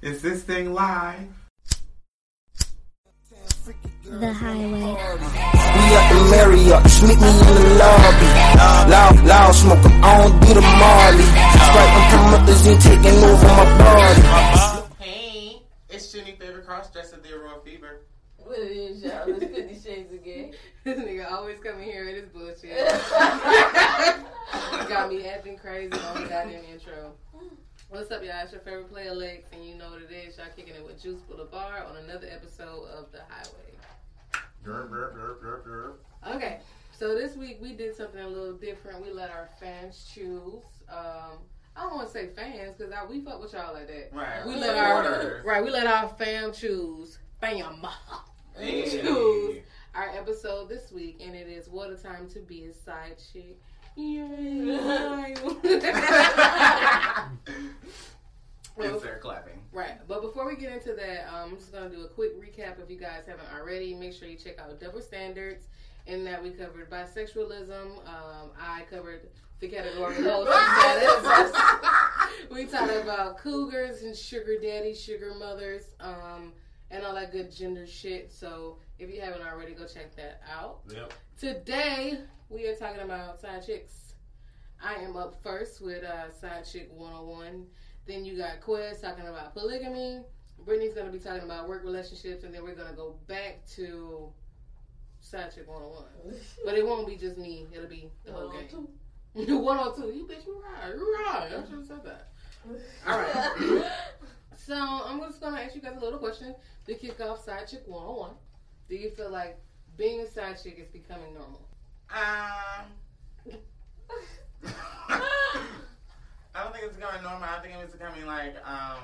Is this thing live? The highway. We at the Marriott, meet me in the lobby. Loud, loud smoke, I don't do the Marley. Sprite and promoters taking over my body. Hey, it's Jenny Favorite Cross dressed the Aurora Fever. What it is, y'all? It's Fifty Shades of Gay. This nigga always coming here with his bullshit. Got me acting crazy on the goddamn intro. What's up, y'all? It's your favorite player, Lex, and you know what it is. Y'all kicking it with Juice Boulevard on another episode of The Highway. Okay, so this week we did something a little different. We let our fans choose. Um, I don't want to say fans because we fuck with y'all like that. Right. We let our Supporters. right. We let our fam choose. Fam. Hey. choose our episode this week, and it is "What a Time to Be a Side Chick." Insert clapping. Right. But before we get into that, um, I'm just going to do a quick recap if you guys haven't already. Make sure you check out Double Standards, in that we covered bisexualism. Um, I covered the category of low status. we talked about cougars and sugar daddy, sugar mothers, um, and all that good gender shit. So if you haven't already, go check that out. Yep. Today, we are talking about side chicks. I am up first with uh, Side Chick 101. Then you got Quez talking about polygamy. Brittany's going to be talking about work relationships. And then we're going to go back to Side Chick 101. But it won't be just me, it'll be the whole game. 102. You bitch, you right. You right. I should have said that. All right. so I'm just going to ask you guys a little question to kick off Side Chick 101. Do you feel like being a side chick is becoming normal? Um. I don't think it's becoming normal. I think it's becoming like um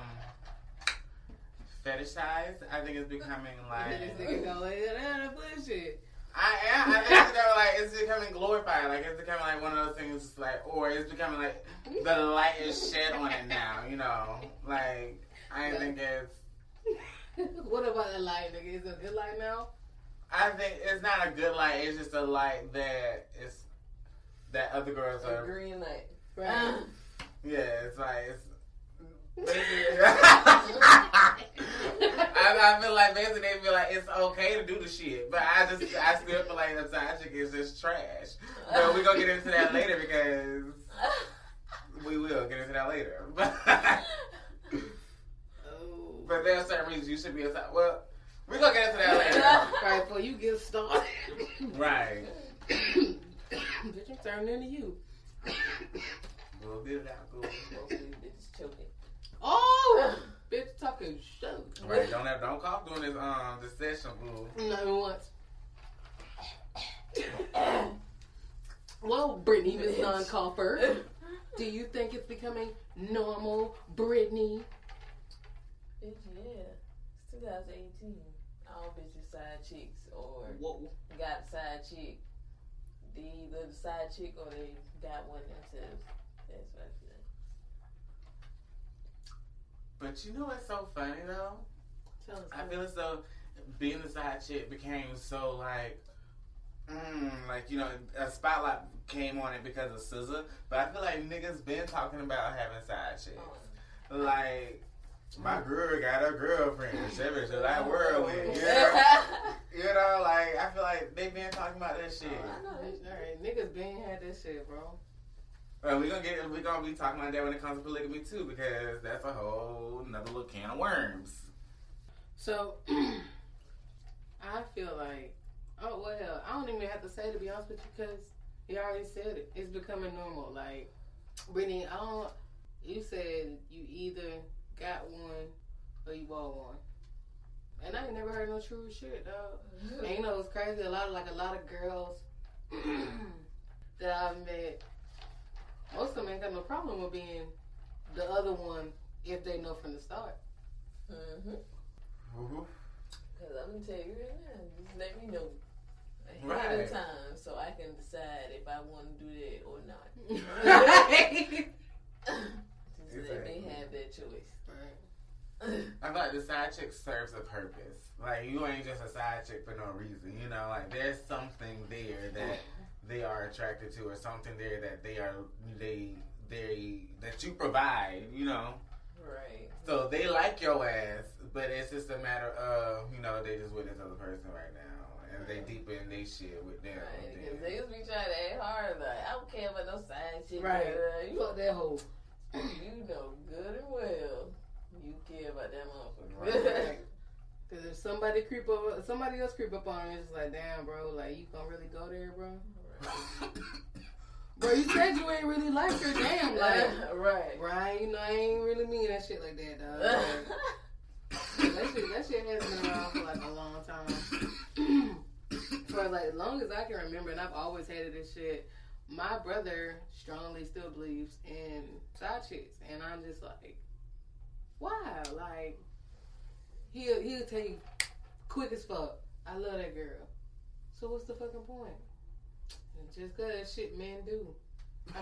fetishized. I think it's becoming like this nigga go like that bullshit. I am. I think it's becoming like it's becoming glorified. Like it's becoming like one of those things. Like or it's becoming like the light is shed on it now. You know, like I think it's. what about the light, nigga? Is it a good light now? I think it's not a good light. It's just a light that is that other girls A are. green light. Right. Yeah, it's like it's. I, I feel like basically they feel like it's okay to do the shit, but I just I still feel like the side chick is just trash. But we gonna get into that later because we will get into that later. But there are certain reasons you should be a side. Well, we're gonna get into that later. Right before you get started. right. Bitch, I'm turning into you. We'll get it out. Cool. Most of these bitches choking. Oh, bitch, talking shit. Right. Don't have don't cough during this um this session, boo. Not even once. well, Brittany, Miss Non-Coffer, do you think it's becoming normal, Brittany? Bitch, yeah. It's 2018. All bitches side chicks or Whoa. got a side chick. They either the side chick or they got one themselves. That's what I feel. But you know what's so funny though? Tell us. I feel as though being the side chick became so like, mm, like you know, a spotlight came on it because of SZA. But I feel like niggas been talking about having side chicks. Like my girl got a girlfriend. She was just like whirlwind. You know? you know, like I feel like they been talking about that shit. Oh, I know that Bitch, all right, niggas been had this shit, bro. Well, we gonna get we gonna be talking about that when it comes to polygamy too, because that's a whole another little can of worms. So, I feel like, oh well, hell, I don't even have to say to be honest with you, because you already said it. It's becoming normal. Like, Brittany, I don't. You said you either got one or you bought one, and I ain't never heard no true shit, dog. And you know it's crazy. A lot of like a lot of girls that I've met, most of them ain't got no problem with being the other one if they know from the start. Mm-hmm. Mm-hmm. Cause I'm gonna tell you right now, just let me know ahead Right. of time so I can decide if I want to do that or not. right. Just let me have that choice. I feel like the side chick serves a purpose. Like you ain't just a side chick for no reason. You know, like there's something there that they are attracted to, or something there that they are they they that you provide. You know, Right. So they like your ass, but it's just a matter of you know they just with this other person right now, and they deep in they shit with them. Right, because Then- niggas be trying to act hard. Like, I don't care about no side shit. Right. girl. You, Fuck that hoe. you know good and well you care about that motherfucker. Right. Cause if somebody creep up, somebody else creep up on me, it's just like, damn, bro, like you gonna really go there, bro? Bro, you said you ain't really like her, damn, like, right. Brian, you know, I ain't really mean that shit like that, dog. Like, that shit, that shit has been around for like a long time. for like as long as I can remember, and I've always hated this shit. My brother strongly still believes in side chicks, and I'm just like, wow, like he'll he'll tell you quick as fuck. I love that girl. So what's the fucking point? Just cause shit men do.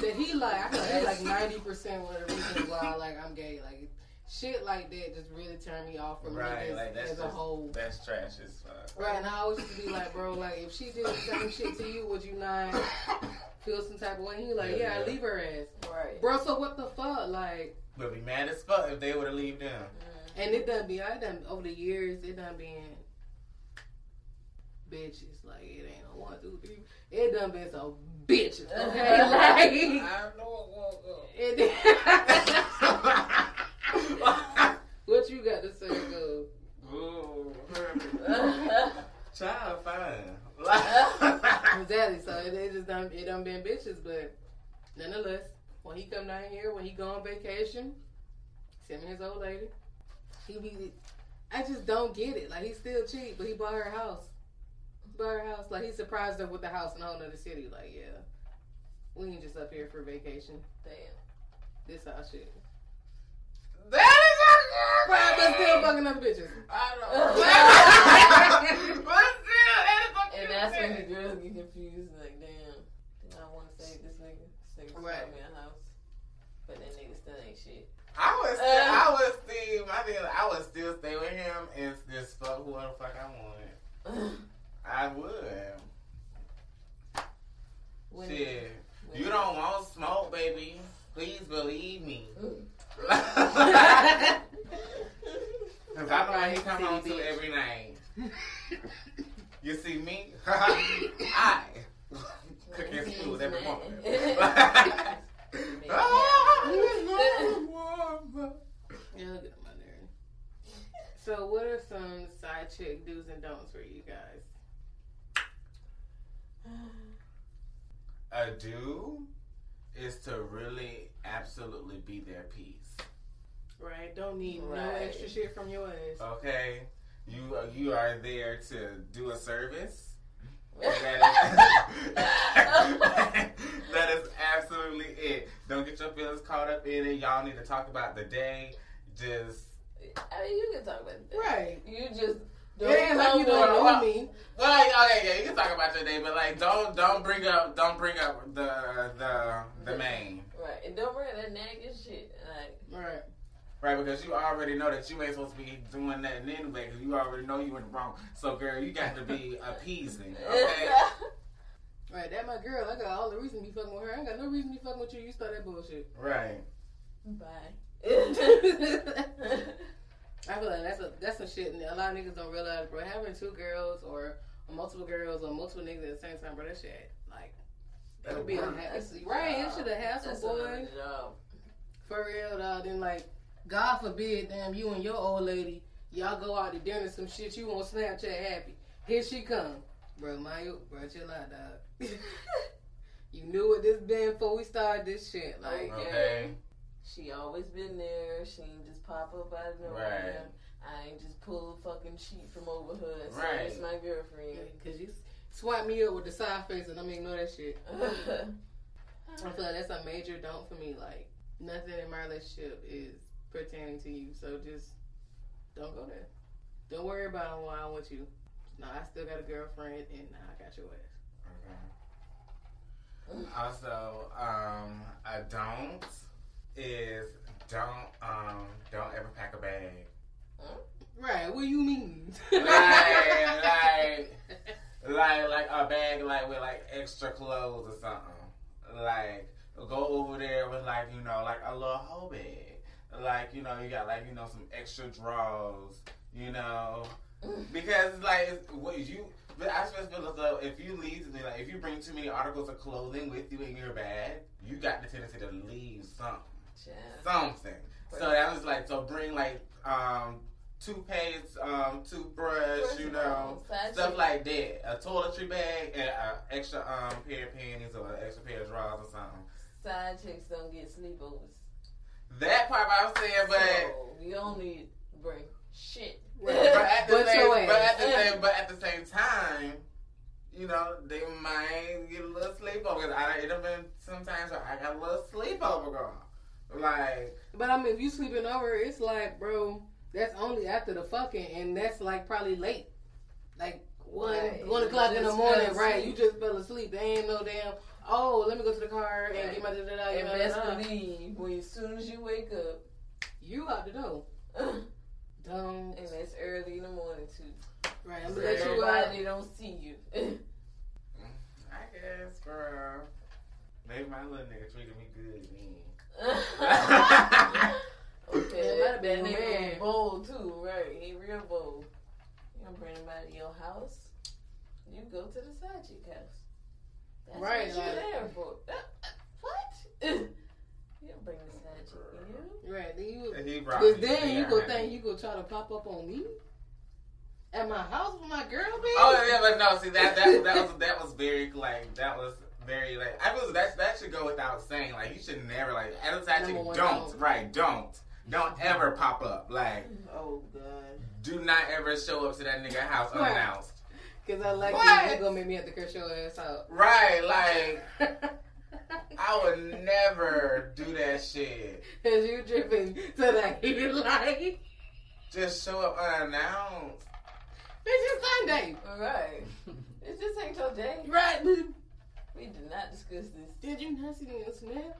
That, he like, I feel like ninety percent of the reason why like I'm gay. Like shit like that just really turned me off from right, niggas like that's as a whole. that's trash as fuck. Right, and I always used to be like, bro, like if she did the same shit to you, would you not feel some type of way? And he like, Yeah, yeah, yeah. leave her ass, Right. bro. So what the fuck, like? But be mad as fuck if they would have leave them. Mm-hmm. And it done be, I done over the years, it done been bitches. Like it ain't a one, two, three. It done been some bitches. Okay, like I know it. what you got to say, go? Ooh. Child fine. Exactly. So it, it just done, it done been bitches, but nonetheless, when he come down here, when he go on vacation, him and his old lady, he be. I just don't get it. Like he's still cheap, but he bought her a house. He bought her house. Like he surprised her with the house in a whole nother city. Like yeah, we ain't just up here for vacation. Damn. This our shit. that Right, but still fucking other bitches. I know. but still, that is fucking And that's when the girls get confused. Like, damn, do I want to save this nigga? This nigga just Right. got me a house. But that nigga still ain't shit. I would still, Uh. I would still, my thing, I would still stay with him and just fuck whoever the fuck I wanted. I would. When- Shit. when- You don't want smoke, baby. Please believe me. Mm. Cause I know where he come home to every night. You see me? I cook his food every morning. Yeah, look at my nerve. So, what are some side chick do's and don'ts for you guys? A do is to really absolutely be their piece. Right? Don't need no extra shit from your ass. Okay, you are, you are there to do a service. That is, that is absolutely it. Don't get your feelings caught up in it. Y'all need to talk about the day. Just I mean, you can talk about that. Right. You just It ain't like you don't with- know me. well, like okay, yeah, you can talk about your day, but like, don't don't bring up don't bring up the the the main. Right. And don't bring that nagging shit. Like, Right. Right, because you already know that you ain't supposed to be doing that anyway, because you already know you in the wrong. So, girl, you got to be appeasing, okay? Right. That my girl. I got all the reason to be fucking with her. I ain't got no reason to be fucking with you. You start that bullshit. Right. Bye. I feel like that's a that's some shit and a lot of niggas don't realize, bro. Having two girls or multiple girls or multiple niggas at the same time, bro, that shit like that would be a hassle. Right, it should have hassle, boy. For real, dog. Then like, God forbid, damn, you and your old lady, y'all go out to dinner, some shit you on Snapchat happy. Here she come, bro. My, bro, chill out, dog. you knew what this been before we started this shit. Like, Okay. Okay. She always been there. She ain't just pop up out of nowhere. Right. I ain't just pull a fucking sheet from over her and say Right. it's my girlfriend. cause you swipe me up with the side face and I'm gonna ignore that shit. I feel like that's a major don't for me. Like nothing in my relationship is pertaining to you, so just don't go there. Don't worry about why I want you. No, I still got a girlfriend, and I got your ass. Okay. Also, um, a don't is don't um don't ever pack a bag. Right? What do you mean? Like, like, like, like a bag like with like extra clothes or something. Like, go over there with like you know like a little whole bag, like you know you got like you know some extra drawers, you know, because like it's- what you. But I just feel as though if you leave, like if you bring too many articles of clothing with you in your bag, you got the tendency to leave something Something. So that was like so bring like um toothpaste, um toothbrush, you know, stuff like that. A toiletry bag and an extra um pair of panties or an extra pair of drawers or something. Side chicks don't get sleepovers. That part I was saying, but. so you don't need bring shit. But at, the same, but, at the same, but at the same time, you know, they might get a little sleepover. I, it been sometimes where I got a little sleepover going. Like, But I mean, if you sleeping over, it's like, bro, that's only after the fucking, and that's like probably late, like one Right. one o'clock in the morning, right? You just fell asleep. There ain't no damn. Oh, let me go to the car and Right. get my da da da. And da, best da, da. believe when as soon as you wake up, You out the door. Dumb. and Don't. that's early in the morning too. Right. I'm gonna let you out. Everybody don't see you. I guess, girl. Maybe my little nigga treated me good then. okay, Yeah, that that'd be nigga bold too, right? He real bold. You don't bring anybody to your house. You go to the side chick house. That's Right, what you like- there for. Uh, uh, what? you don't bring the side chick to you. Right. Then you. And he brought Cause then you there, go honey. think you go try to pop up on me at my house with my girl, baby. Oh yeah, but no, see that that that was that was very like that was very like I was that that should go without saying. Like you should never like as a side chick, Number don't don't. right, don't don't ever pop up. Like Oh god. do not ever show up to that nigga house Right. unannounced. Cause I like What? you. You gonna make me have to curse your ass out. Right, like I would never do that shit. Cause you dripping to the heat like Just show up unannounced. it's just Sunday. Right. It just ain't your day. Right. Did We did not discuss this. Did you not see me on Snap?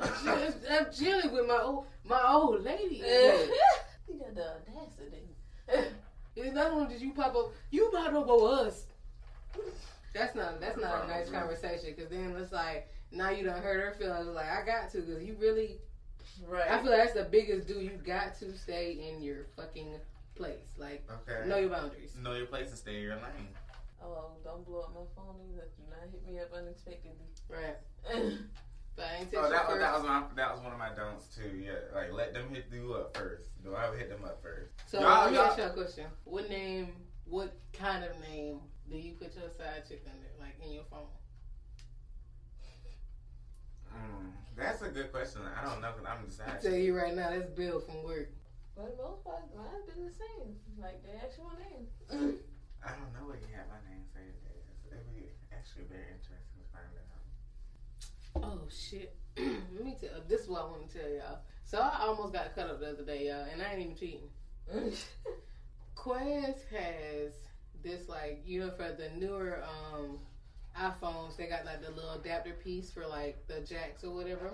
I'm chilling- I'm chilling with my old my old lady. you got the audacity. It's not only did you pop up, you popped up over us. That's not that's not a nice conversation. Cause then it's like now you don't hurt her feelings. Like I got to, cause you really. right. I feel like that's the biggest do. You got to stay in your fucking place. Like Okay. know your boundaries. Know your place and stay in your lane. Oh, don't blow up my phone either. Do not hit me up unexpectedly. Right. But I ain't text Oh, that, was first. that was my that was one of my don'ts too. Yeah, like let them hit you up first. Don't ever hit them up first. So Y'all- let me y'all- ask you a question. What name? What kind of name do you put your side chick under, like in your phone? Mm, that's a good question. I don't know because I'm the I tell you right now, that's Bill from work. But most part, mine's been the same. Like the actual name. I don't know what you have my name saved as. It'd be actually very interesting to find out. Oh shit! Let me tell. This is what I want to tell y'all. So I almost got cut up the other day, y'all, and I ain't even cheating. Quez has this like you know for the newer um iPhones, they got like the little adapter piece for like the jacks or whatever.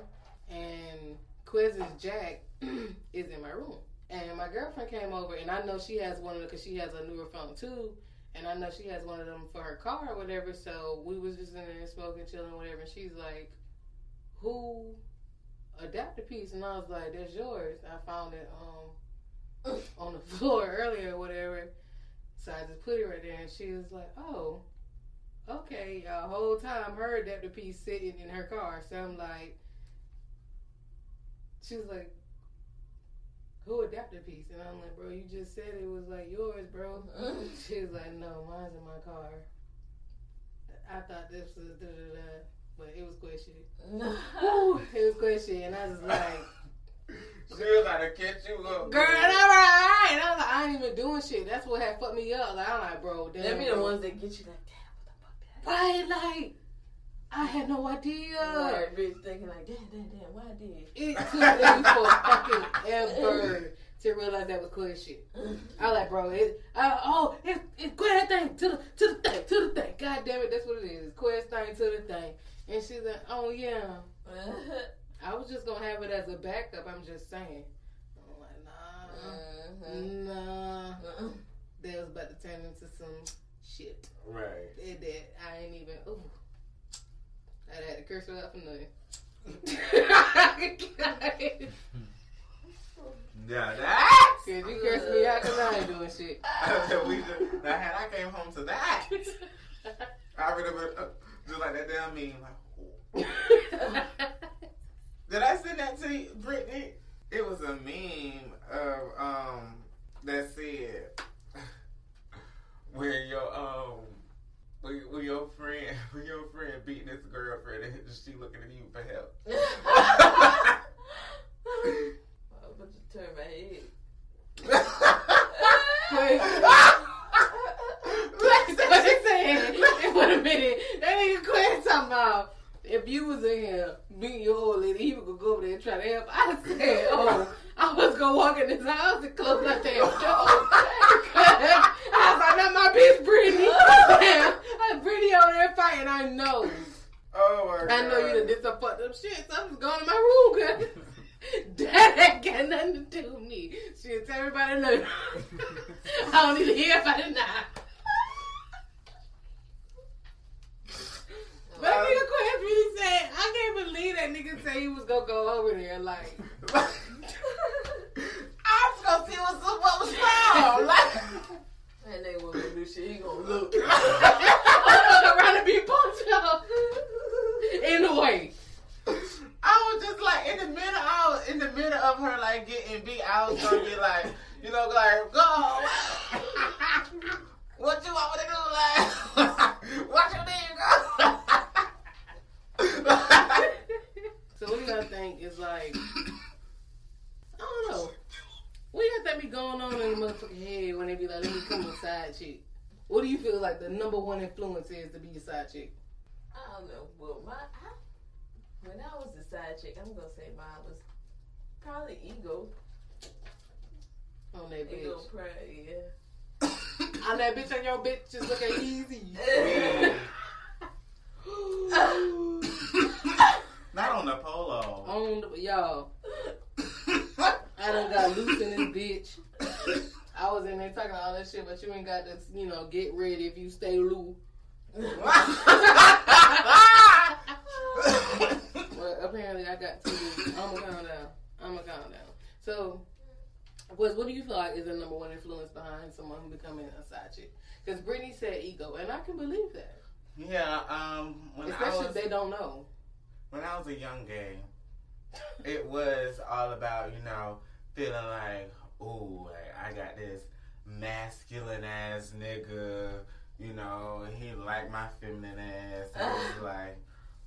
And Quez's jack is in my room. And my girlfriend came over, and I know she has one of them because she has a newer phone too. And I know she has one of them for her car or whatever. So we was just in there smoking, chilling, whatever. And she's like, "Who adapter piece?" And I was like, "That's yours. I found it um on the floor earlier or whatever." So I just put it right there, and she was like, "Oh, okay." A whole time her adapter piece sitting in her car. So I'm like, she was like, "Who adapter piece?" And I'm like, "Bro, you just said it was like yours, bro." She was like, "No, mine's in my car." I thought this was da da da, but it was question. Woo, it was question, and I was like. She was like to catch you up. Girl, all right. And I was like, I ain't even doing shit. That's what had fucked me up. Like, I'm like, bro, damn. They be the bro. ones that get you like, damn, what the fuck that? Right, like, I had no idea. Right, bitch thinking like, damn, damn, damn, what I did. It took me for fucking ever to realize that was Quinn shit. I was like, bro, it, I, oh, it, it Quinn thing to the to the thing to the thing. God damn it, that's what it is. Quinn thing to the thing. And she's like, oh yeah, I was just gonna have it as a backup. I'm just saying. I'm like, nah, Mhm. nah. Uh-uh. That was about to turn into some shit. Right. That, that I ain't even. Ooh, I had to curse out for. Yeah, that. Cause you cursed me out because I ain't doing shit. we just, now, had I came home to that, I would have been uh, just like that damn meme. Like, did I send that to you, Brittany? It was a meme of um that said where your um when, when your friend when your friend beating his girlfriend and she looking at you for help. I'm about to turn my head. What you saying? Wait a minute. That nigga Quez talking about if you was in here beating your old lady, he would go over there and try to help. I said, oh, I was gonna walk in his house and close that damn door. I was like, not my bitch, Brittany. Damn, Brittany over there fighting. I know. Oh my I know you done did some fucked up shit, so I'm just going to my room, cause that ain't got nothing to do with me. Shit, everybody look. I don't need to hear if I did not. But that um, nigga Quez really said, I can't believe that nigga said he was gonna go over there. Like, I was gonna see what's up, what was wrong. Like, And they want to do shit. He gonna look. I'm gonna run and be punched out. Anyway, I was just like in the middle. I was in the middle of her like getting beat. I was gonna be like, you know, like go. what you want me to do? Like, what you need, girl? so what do y'all think is like? I don't know. What do y'all think be going on in the motherfucking head when they be like, "Let me come a side chick"? What do you feel like the number one influence is to be a side chick? I don't know. Well, my I, when I was the side chick, I'm gonna say mine was probably ego. On that Ego bitch. pride. Yeah. I'm that bitch on your bitch just looking easy. Not on the polo. on the, y'all. I done got loose in this bitch. I was in there talking all that shit, but you ain't got to, you know, get ready if you stay loose. But apparently I got two. I'm gonna calm down. I'm gonna calm down. So, Wes, what do you feel like is the number one influence behind someone becoming a side chick? Because Brittany said ego, and I can believe that, yeah, um, when I especially was if they don't know. when I was a young gay, it was all about you know feeling like, ooh, like I got this masculine ass nigga. You know, he like my feminine ass. And it was like,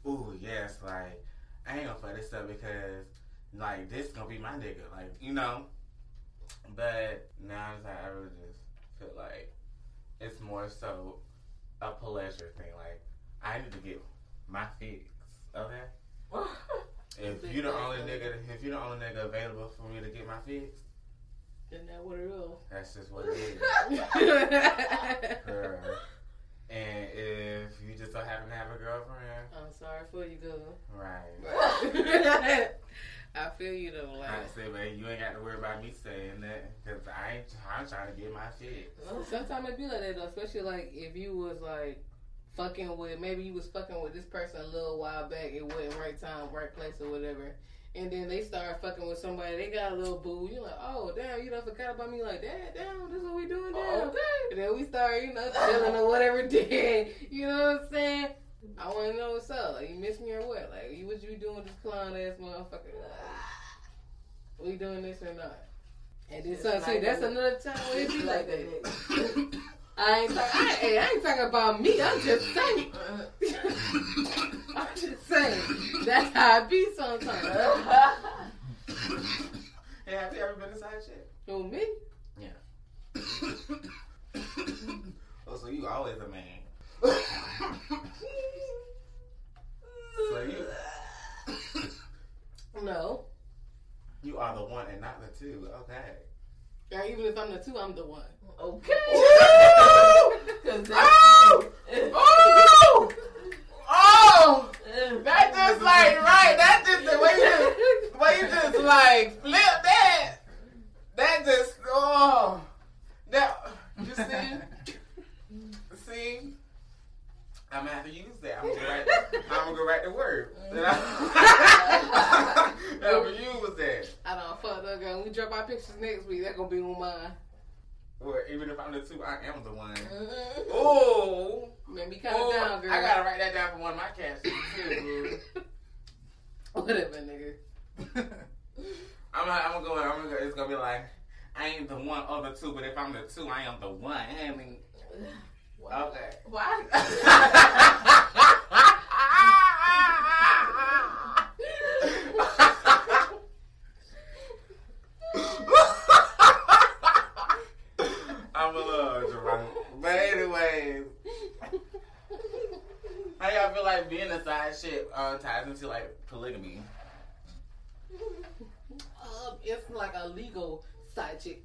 ooh, yes, like I ain't gonna fuck this up because like this gonna be my nigga, like you know. But now it's like I really just feel like it's more so a pleasure thing. Like I need to get my fix, okay? If you the facts, only though. nigga, if you the only nigga available for me to get my fix, Isn't that what it is. that's just what it is. is? Girl. And if you just so happen to have a girlfriend, I'm sorry for you, girl. right? I feel you though. Like, I say, but you ain't got to worry about me saying that because I ain't. I'm trying to get my fix. sometimes it be like that though, especially like if you was like fucking with maybe you was fucking with this person a little while back, it wasn't right time, right place or whatever. And then they start fucking with somebody, they got a little boo. You're like, oh damn, you done forgot about me like that. Damn, this is what we doing damn. okay. And then we start, you know, chilling or whatever. Then you know what I'm saying? I want to know what's up. Like, you miss me or what? Like, you what you doing with this clown ass motherfucker? We doing this or not? And then Just so, see, that's a- another time where it be like that. I ain't, talk, I, hey, I ain't talking about me. I'm just saying. I'm just saying. That's how I be sometimes. Hey, have you ever been a side chick? Who me? Yeah. oh, so you always a man. So you No. you are the one and not the two. Okay. Or even if I'm the two, I'm the one. okay. Oh. Cause Oh! Oh! Oh! That just like right. That just the way you the way you just like flip that. That just oh that you see see I'm gonna have to use that. I'm gonna go right. I'm gonna go right to work. Mm. I'm gonna use that. I don't fuck that girl. We drop our pictures next week, that's gonna be on mine. Or even if I'm the two, I am the one. Mm. Oh, Make me oh, it down, girl. I gotta write that down for one of my cash too. Whatever, nigga. I'm I'm gonna go. I'm gonna go. It's gonna be like I ain't the one of the two, but if I'm the two, I am the one. I mean, okay. Why? I'm a little drunk. But anyways, how y'all feel like being a side shit uh, ties into like polygamy? Um, it's like a legal side chick.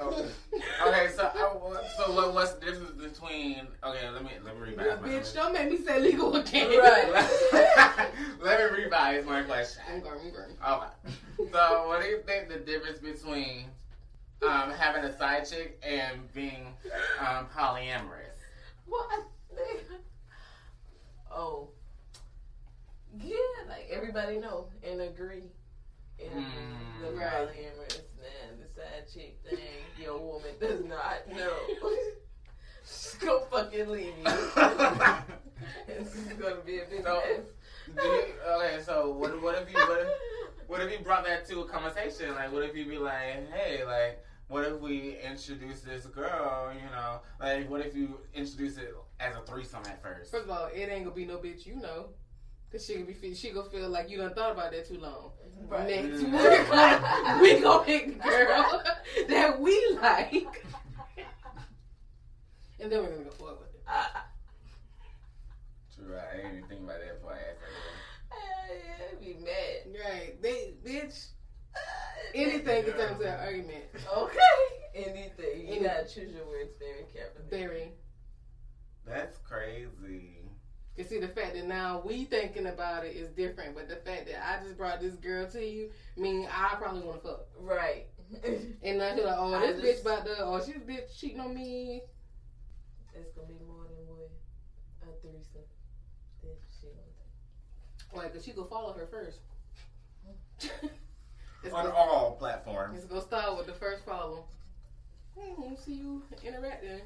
Okay. okay, so I, so what, what's the difference between? Okay, let me let me revise. my- Bitch, don't make me say legal again. Right. let me revise my question. I'm going, I'm going. Okay. So, what do you think the difference between um, having a side chick and being um, polyamorous? What? Oh. Yeah, like everybody know and agree. And Mm, the right. polyamorous man, the chick thing, your woman does not know. She's gonna fucking leave you. This is gonna be a big So- mess. You, okay, so what, what if you what if, what if you brought that to a conversation? Like, what if you be like, hey, like, what if we introduce this girl? You know, like, what if you introduce it as a threesome at first? First of all, it ain't gonna be no bitch you know. Cause she gonna be feel, she gonna feel like you done thought about that too long. Right. Next Mm. we're gonna we gonna pick the girl that we like, and then we're gonna go forward with it. True, I ain't even think about that before I asked that. I'd be mad. Right, they bitch. Anything can turn into an argument. Okay. Anything. You Any- gotta choose your words very carefully. Very. That's crazy. You see, the fact that now we thinking about it is different, but the fact that I just brought this girl to you, mean I probably want to fuck. Right. And now you're like, oh, this just- bitch about to, oh, she's bitch cheating on me. it's gonna be more than one a threesome. That shit on Like, cause she go follow her first. it's, On gonna, all platforms. it's gonna start with the first follow. Hmm, let see you interacting.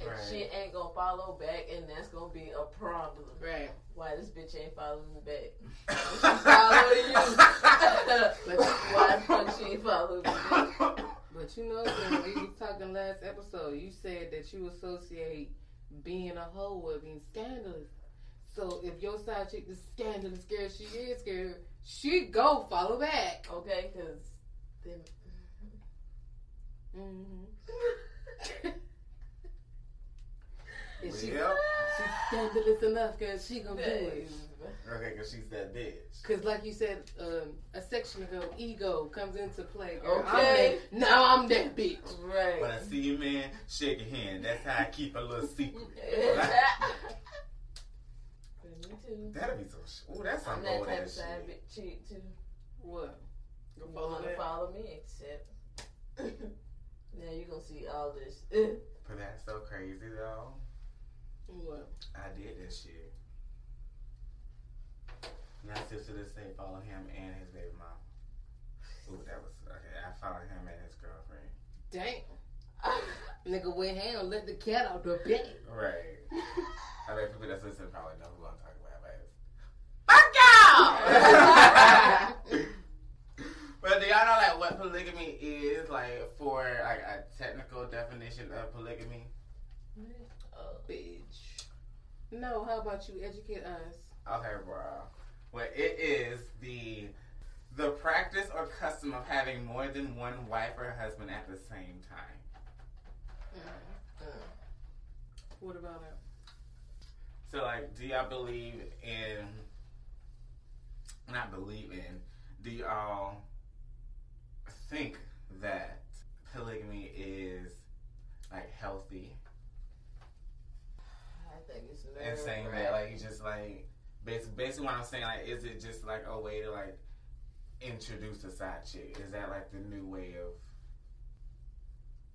And Right. shit ain't gonna follow back, and that's gonna be a problem. Right. Why this bitch ain't following me back? She following you. but Why the fuck she ain't following me back? But you know, when we was talking last episode, you said that you associate being a hoe with being scandalous. So if your side chick is scandalous, scared, she is scared, she go follow back. Okay, cause then. Mm-hmm. If she, Well, she's scandalous enough, cause she gonna do it. okay, because she's that bitch. Cause like you said, um, a section ago, ego comes into play. Girl. Okay. I'm that, now I'm that bitch. Right. When I see you, man, shake your hand. That's how I keep a little secret. Me too. That'd be so. Sh- Ooh, that's some I'm that type of ass side shit. bitch cheat too. What? Go You wanna follow me, except now you gonna see all this. But that's so crazy, though. What? I did this shit. My sister to say follow him and his baby mom. Ooh, that was okay. I followed him and his girlfriend. Damn. Nigga went hand let the cat out the bag. Right. I mean, people that's listening probably know who I'm talking about. But fuck y'all. but do y'all know like what polygamy is? Like for like a technical definition of polygamy. Bitch. No, how about you educate us? Okay, bro. Well, it is the the practice or custom of having more than one wife or husband at the same time. Mm. Mm. What about it? So, like, do y'all believe in? Not believe in. Do y'all think that polygamy is like healthy? Think it's And saying that, like, you just like basically, basically what I'm saying, like, is it just like a way to like introduce a side chick? Is that like the new way of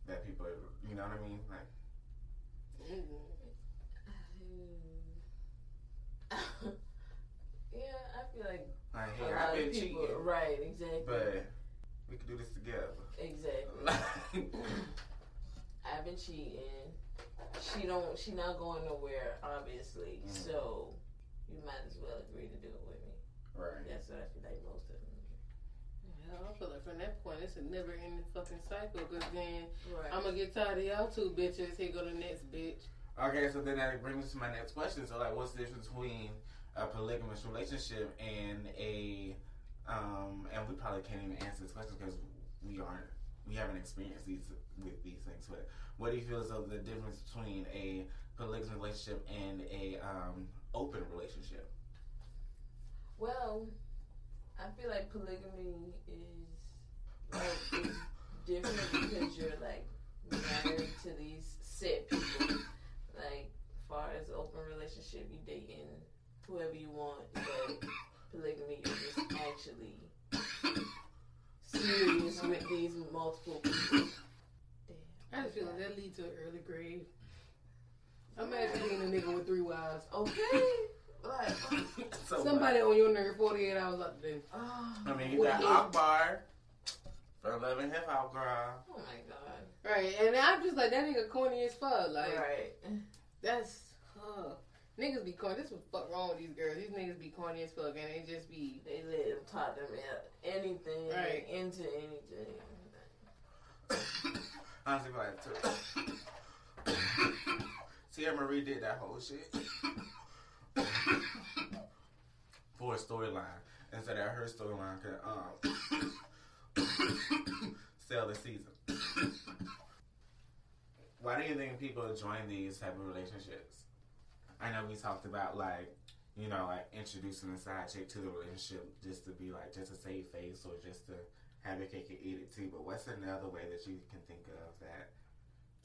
that people, you know what I mean? Like, yeah, I feel like Like, a lot I've of been people, cheating, right? Exactly. but we can do this together. exactly. I've been cheating. She don't. She not going nowhere, obviously. Mm. So you might as well agree to do it with me. right. That's what I feel like most of them. Yeah, I feel like from that point, it's a never ending fucking cycle. Because then Right. I'm gonna get tired of y'all two bitches. Here go the next bitch. Okay, so then that brings me to my next question. So, like, what's the difference between a polygamous relationship and a, um, and we probably can't even answer this question because we aren't, we haven't experienced these with these things. But what do you feel is of the difference between a polygamous relationship and a um, open relationship? Well, I feel like polygamy is like is different because you're like married to these set people. Like, far as open relationship, you dating whoever you want, but polygamy you're just actually serious with these multiple people. I just feel like that leads to an early grave. Imagine being a nigga with three wives. Okay, like so, Somebody on your nerve 48 hours out the day. oh, I mean, you What got is- Akbar for Love and Hip Hop girl. oh my god, Right, and I'm just like, that nigga corny as fuck. Like, right. that's, uh, niggas be corny. This what the fuck wrong with these girls. These niggas be corny as fuck, and they just be, They let them talk them out anything, Right. into anything. Honestly, feel like too. Tia Marie did that whole shit for a storyline instead of her storyline could um sell the season. Why do you think people join these type of relationships? I know we talked about like you know like introducing the side chick to the relationship just to be like just to save face or just to have your cake and eat it too. But what's another way that you can think of that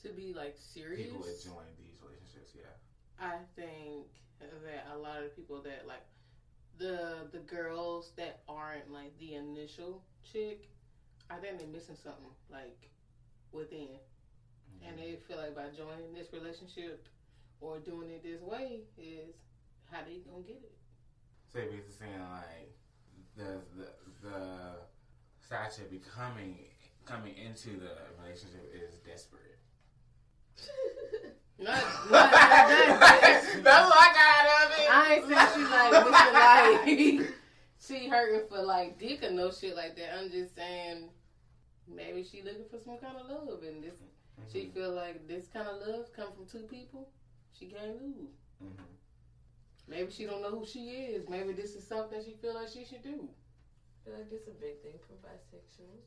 to be like serious. people would join these relationships? Yeah. I think that a lot of people that like the the girls that aren't like the initial chick, I think they're missing something like within, and mm-hmm. they feel like by joining this relationship or doing it this way is how they gonna get it. So you're basically saying like the the the chick becoming coming into the relationship is desperate. Not, not, not, that. That's what I got out of it. I ain't saying she's like like she hurting for like dick or no shit like that. I'm just saying maybe she looking for some kind of love and this she Mhm, feel like this kind of love come from two people. She can't lose. mhm. Maybe she don't know who she is. Maybe this is something she feel like she should do. I feel like it's a big thing for bisexuals.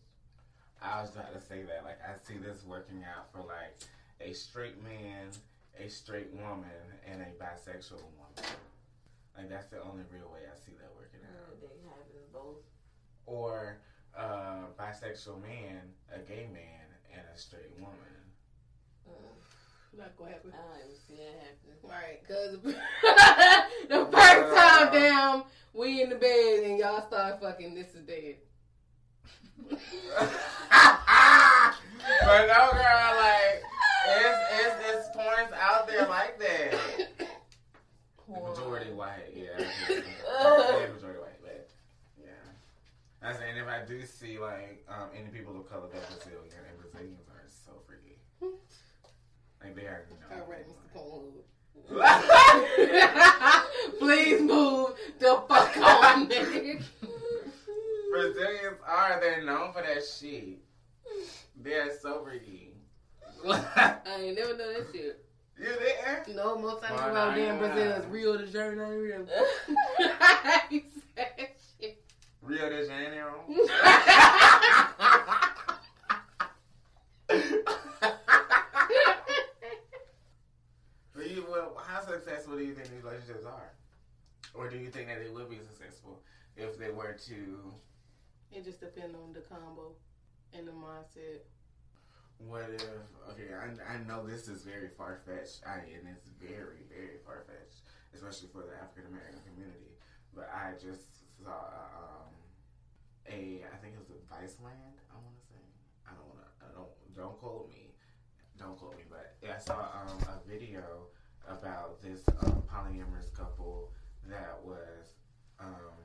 I was about to say that like I see this working out for like a straight man, a straight woman, and a bisexual woman. Like that's the only real way I see that working out. Uh, they having both. Or a bisexual man, a gay man, and a straight woman. Mm, Not gonna happen. I don't even see that happening. Right, cause the first time down, we in the bed and y'all start fucking. This is dead. but no, girl, like it's it's it's porns out there like that. The majority white, yeah. yeah, majority white, but yeah. I'm saying if I do see like um, any people of color that Brazilian and Brazilians are so freaky. Like they are. No, All right, Mr. Cornwood. Please move the fuck on, nigga. Brazilians are they're known for that shit. They're so freaky. I ain't never know that shit. didn't? No more time Why about not? damn uh, Brazil is Rio de Janeiro. You said shit. Rio de Janeiro. But you, well, how successful do you think these relationships are? Or do you think that they would be successful if they were to? It just depends on the combo and the mindset. What if? Okay, I, I know this is very far fetched, I and it's very very far fetched, especially for the African American community. But I just saw um, a I think it was a Viceland. I want to say I don't want to I don't don't quote me, don't quote me. But I saw um, a video this uh, polyamorous couple that was, um,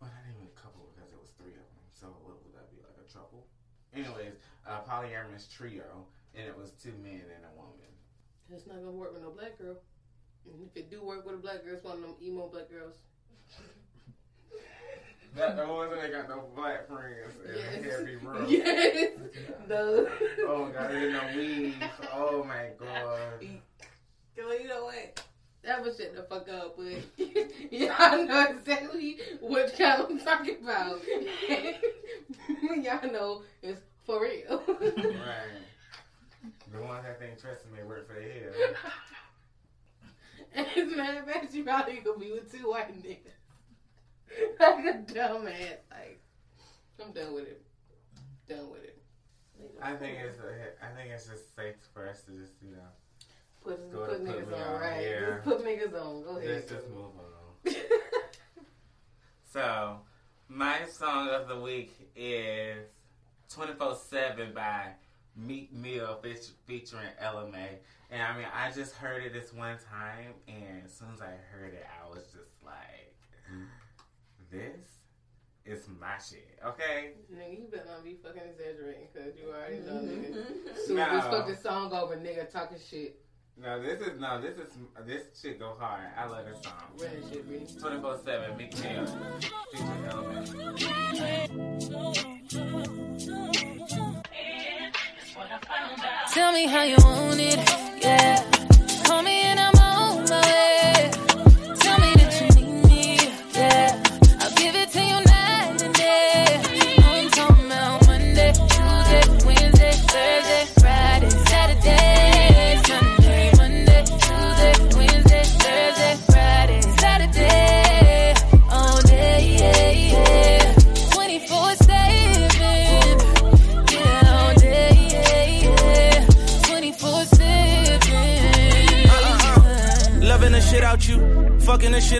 well, not even a couple because it was three of them. So what would that be like a trouble? Anyways, a polyamorous trio, and it was two men and a woman. It's not gonna work with no black girl. And if it do work with a black girl, it's one of them emo black girls. That the ones that ain't got no black friends and Yes. heavy rough. Yes. No. Oh my god, there's no weave. Oh my god. Girl, you know what? That was shut the fuck up, but y'all know exactly what kind I'm talking about. y'all know it's for real. Right. The ones that think Tristan may work for the head. As a matter of fact, you probably gonna be with two white niggas. like a dumbass. Like, I'm done with it. Done with it. I think it's a, I think it's just safe for us to just you know Put, put put niggas on, on, right? yeah. Just put niggas on. Go ahead. let's just move on. So my song of the week is 24/7 by Meek Mill featuring Ella Mai. And I mean, I just heard it this one time, and as soon as I heard it, I was just like, "This is my shit." Okay. Nigga, you better not be fucking exaggerating because you already know nigga. Mhm. Soon as this fucking song over, nigga talking shit. No, this is no, this is this shit go hard. I love this song. Run that shit, 24/7 Meek Mill featuring Ella Mai. Tell me how you want it, yeah. Call me and I'm on my way.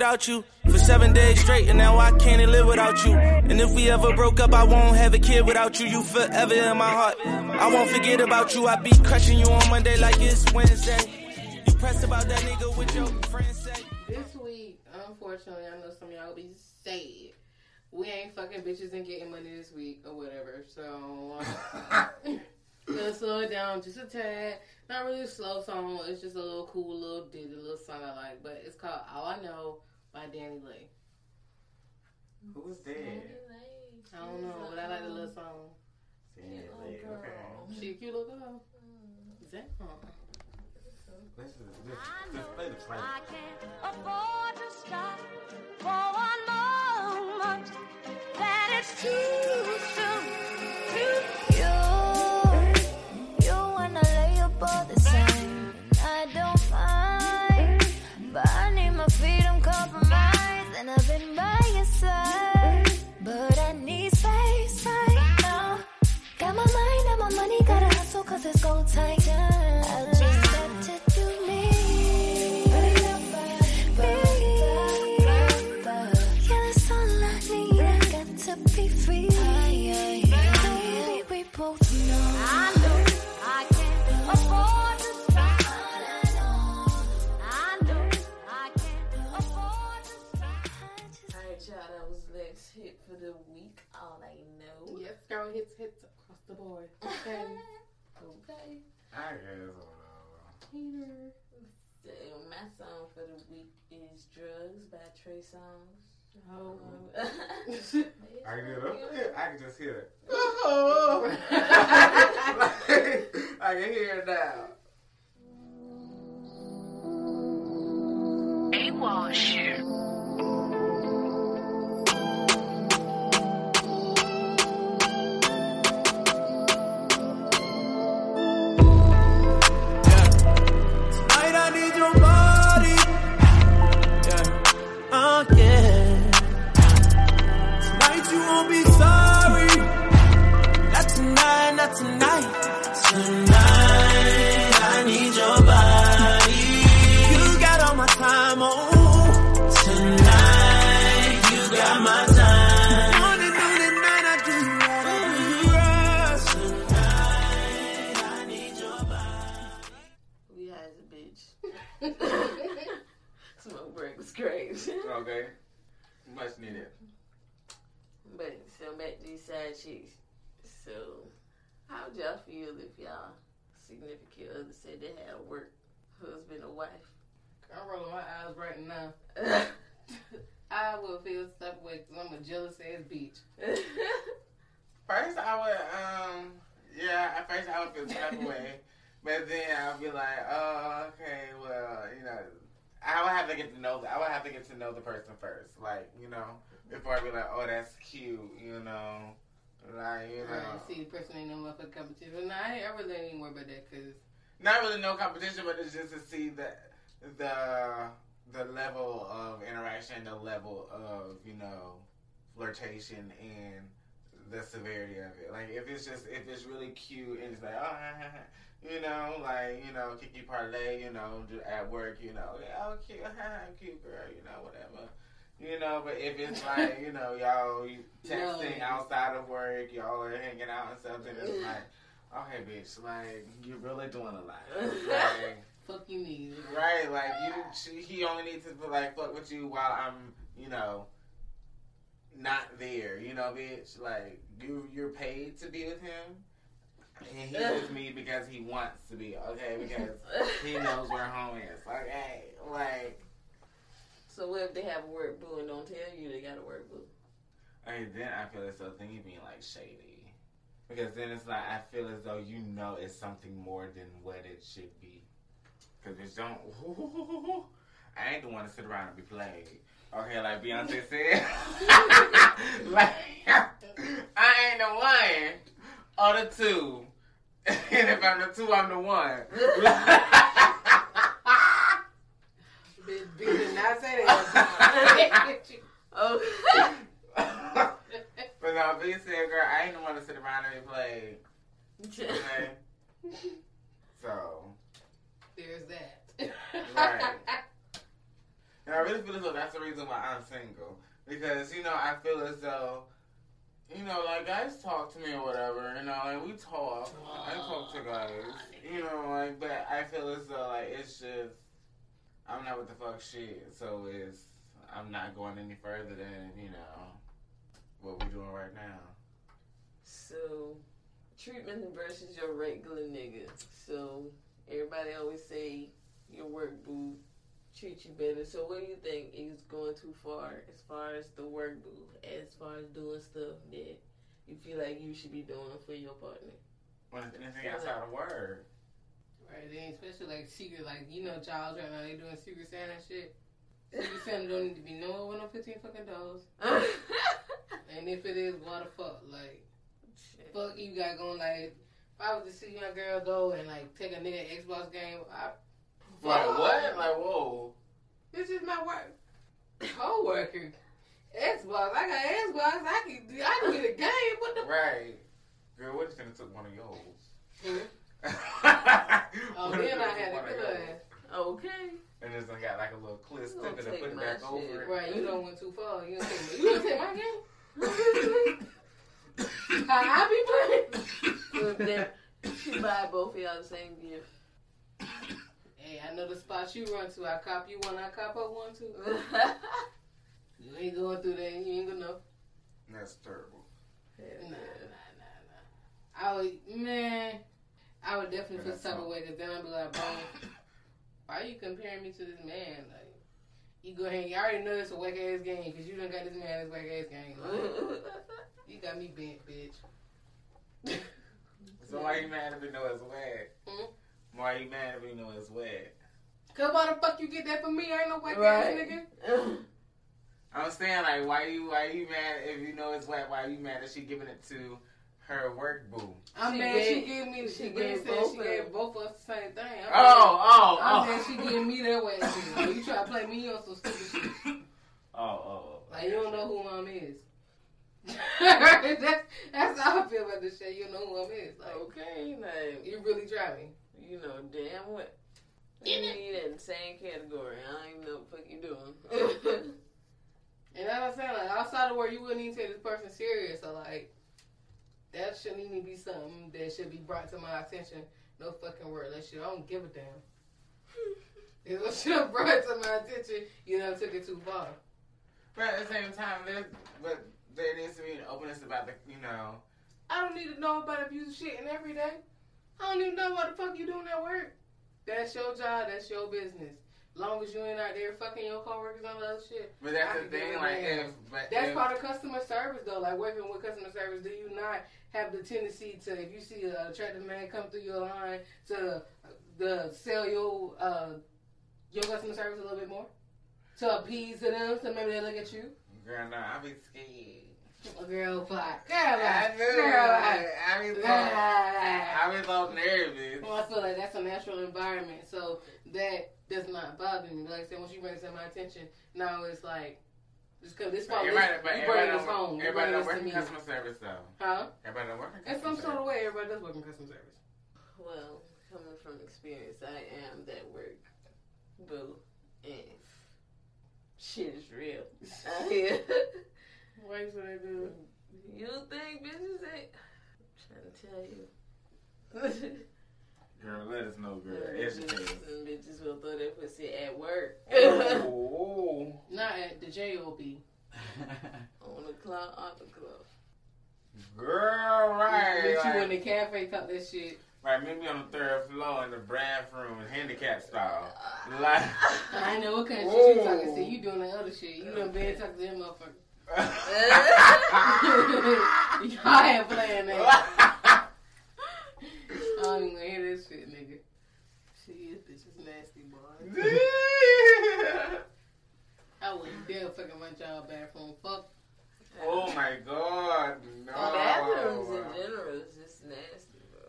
Fucking the shit out you for seven days straight, and now I can't live without you. And if we ever broke up, I won't have a kid without you. You forever in my heart. I won't forget about you. I be crushing you on Monday like it's Wednesday. You pressed about that nigga with your friends say. This week, unfortunately, I know some of y'all be sad. We ain't fucking bitches and getting money this week or whatever. So, uh, gonna slow it down just a tad. Not really a slow song. It's just a little cool, little ditty, little song I like. But it's called All I Know by DaniLegh. Who's dead? I don't know, but I like the little song. Dead, Cute little okay. girl. She a cute little girl. Mm. Damn. Let's just, let's play the trailer. I can't afford to stop for one moment. That it's too soon to you. You wanna lay up all the time, and I don't mind. But I need my freedom compromised, and I've been by your side. But I need space right now. Got my mind and my money, gotta hustle cause it's go time. Know. Yes, hits hits across the board. Okay. Okay. I guess. Uh, Peter. So my song for the week is Drugz by Trey Songz. Oh. I can get it. I can just hear it. I can hear it now. A Tonight tonight, how would y'all feel if y'all significant other said they had a work husband or wife? I'm rolling my eyes right now. I will feel some type of way because I'm a jealous ass bitch. First, I would, um, yeah, at first I would feel some type of way. But then I'll be like, oh, okay, well, you know, I would have to get to know, The, I would have to get to know the person first. Like, you know, before I be like, oh, that's cute, you know. Like, you know. Right, see, the person ain't no motherfucking competition. Nah, I, ain't, I really ain't worried about that because not really no competition, but it's just to see the the the level of interaction, the level of you know flirtation, and the severity of it. Like if it's just if it's really cute and it's like oh you know like you know Kiki parlay you know at work you know yeah, oh cute cute girl you know whatever. You know, but if it's like, you know, y'all texting No. outside of work, y'all are hanging out and stuff, then it's like, okay, bitch, like, you're really doing a lot. Like, fuck you need. Right, like you, she, he only needs to be like fuck with you while I'm, you know, not there. You know, bitch. Like you, you're paid to be with him, and he's with me because he wants to be. Okay, because he knows where home is. Like, hey, like, so what if they have a work boo and don't tell you they got a work boo? And then I feel as though then you being like shady, because then it's like I feel as though you know it's something more than what it should be. Because it's don't. I ain't the one to sit around and be played. Okay, like Beyonce said. like, I ain't the one or the two. and if I'm the two, I'm the one. Bitch, bitch did not say that. Oh, but no, B said, girl, I ain't the one to sit around and play. Okay? So. There's that. Right. And I really feel as though that's the reason why I'm single. Because, you know, I feel as though, you know, like guys talk to me or whatever, you know, like we talk. I talk to guys. You know, like, but I feel as though, like, it's just, I'm not with the fuck shit. So it's, I'm not going any further than, you know, what we're doing right now. So, treatment versus your regular nigga. So, everybody always say your work boo treat you better. So, what do you think is going too far as far as the work boo, as far as doing stuff that you feel like you should be doing for your partner? When it's anything outside of word. Right, then especially like secret, like you know, Charles right now they doing secret Santa shit. Secret Santa don't need to be nowhere with no fifteen fucking dollars. And if it is, what the fuck? Like, Shit. fuck you got going. Like, if I was to see my girl go and like take a nigga Xbox game, I Like, what? Like, whoa. this is my work co-worker. Xbox, I got Xbox. I can, I can get a game. What the? Right. Girl, what if they took one of yours? Hmm? Oh, What if then they I took had one to of feel yours? it. Okay. And done got like a little clip You and put it back shit. over it. Right, you don't went too far. You don't take, you don't take my game. How I be playing? So if they she buy both of y'all the same gift. Hey, I know the spot you run to. I cop you one. I cop her one too. You ain't going through that. You ain't gonna know. That's terrible. Nah, nah, nah, nah. I would, man. I would definitely feel some type of way because then I'd be like, bro, why are you comparing me to this man? Like, you go ahead. You already know it's a whack ass game because you done got this man this whack ass game. Like, you got me bent, bitch. So why you mad if you know it's wet? Hmm? Why you mad if you know it's wet? Cause why the fuck you get that from me? I ain't no whack ass Right. nigga. I'm saying like why you why you mad if you know it's wet? Why you mad that she giving it to her work boo? I'm She mad gave- she gave me. she She gave gave said both she of gave both of us the same thing. I'm Oh oh I'm oh. mad she gave me that way. shit. You try to play me on some stupid shit. Oh oh. oh. oh like you don't know who mom is. that's that's how I feel about this shit. You don't know who mom is. Like okay, like you really try me. you know damn what. You need that in the same category. I don't even know what the fuck you doing. And that's what I'm saying. Like outside of work, you wouldn't even take this person serious. So like that shouldn't even be something that should be brought to my attention. No fucking word. That shit. I don't give a damn. It should have brought to my attention, you know, took it too far. But at the same time, there's but there needs to be an openness about the you know. I don't need to know about abusive shit and every day. I don't even know what the fuck you doing at work. That's your job. That's your business. Long as you ain't out there fucking your coworkers and all that other shit. But that's I the thing, like if but That's if, part of customer service, though. Like working with customer service, do you not have the tendency to, if you see an attractive man come through your line, to the sell your uh, your customer service a little bit more, to appease to them, so maybe they look at you. girl, no, I be scared. Girl, fuck. Girl, I do. Girl, I. I be so. I be so nervous. Well, I feel like that's a natural environment, so that does not bother me. Like I said, once you bring it to my attention, now it's like, just because this But fault, everybody, this, but you everybody bring this home, you everybody bring don't this work to in customer service though. Huh? Everybody don't work in In some service. sort of way, everybody does work in customer service. Well, coming from experience, I am that work boo, and shit is real. out here. Why you say that, dude? you think bitches ain't? I'm trying to tell you. Girl, let us know, girl. bitches, Educate us. some bitches will throw their pussy at work. Oh. Not at the JOB. On the club, off the club. Girl, right. Meet you in the cafe, talk that shit. Right, maybe on the third floor in the bathroom, handicap style. Like, I know what kind of shit you talking. Ooh. See, you doing that other shit. You done been talking to them motherfucker. Y'all ain't playing that. I don't even wanna hear this shit, nigga. Shit, this bitch is nasty, boy. I wouldn't dare fucking my job bathroom. Fuck. oh my god, no. Bathrooms in general is just nasty, bro.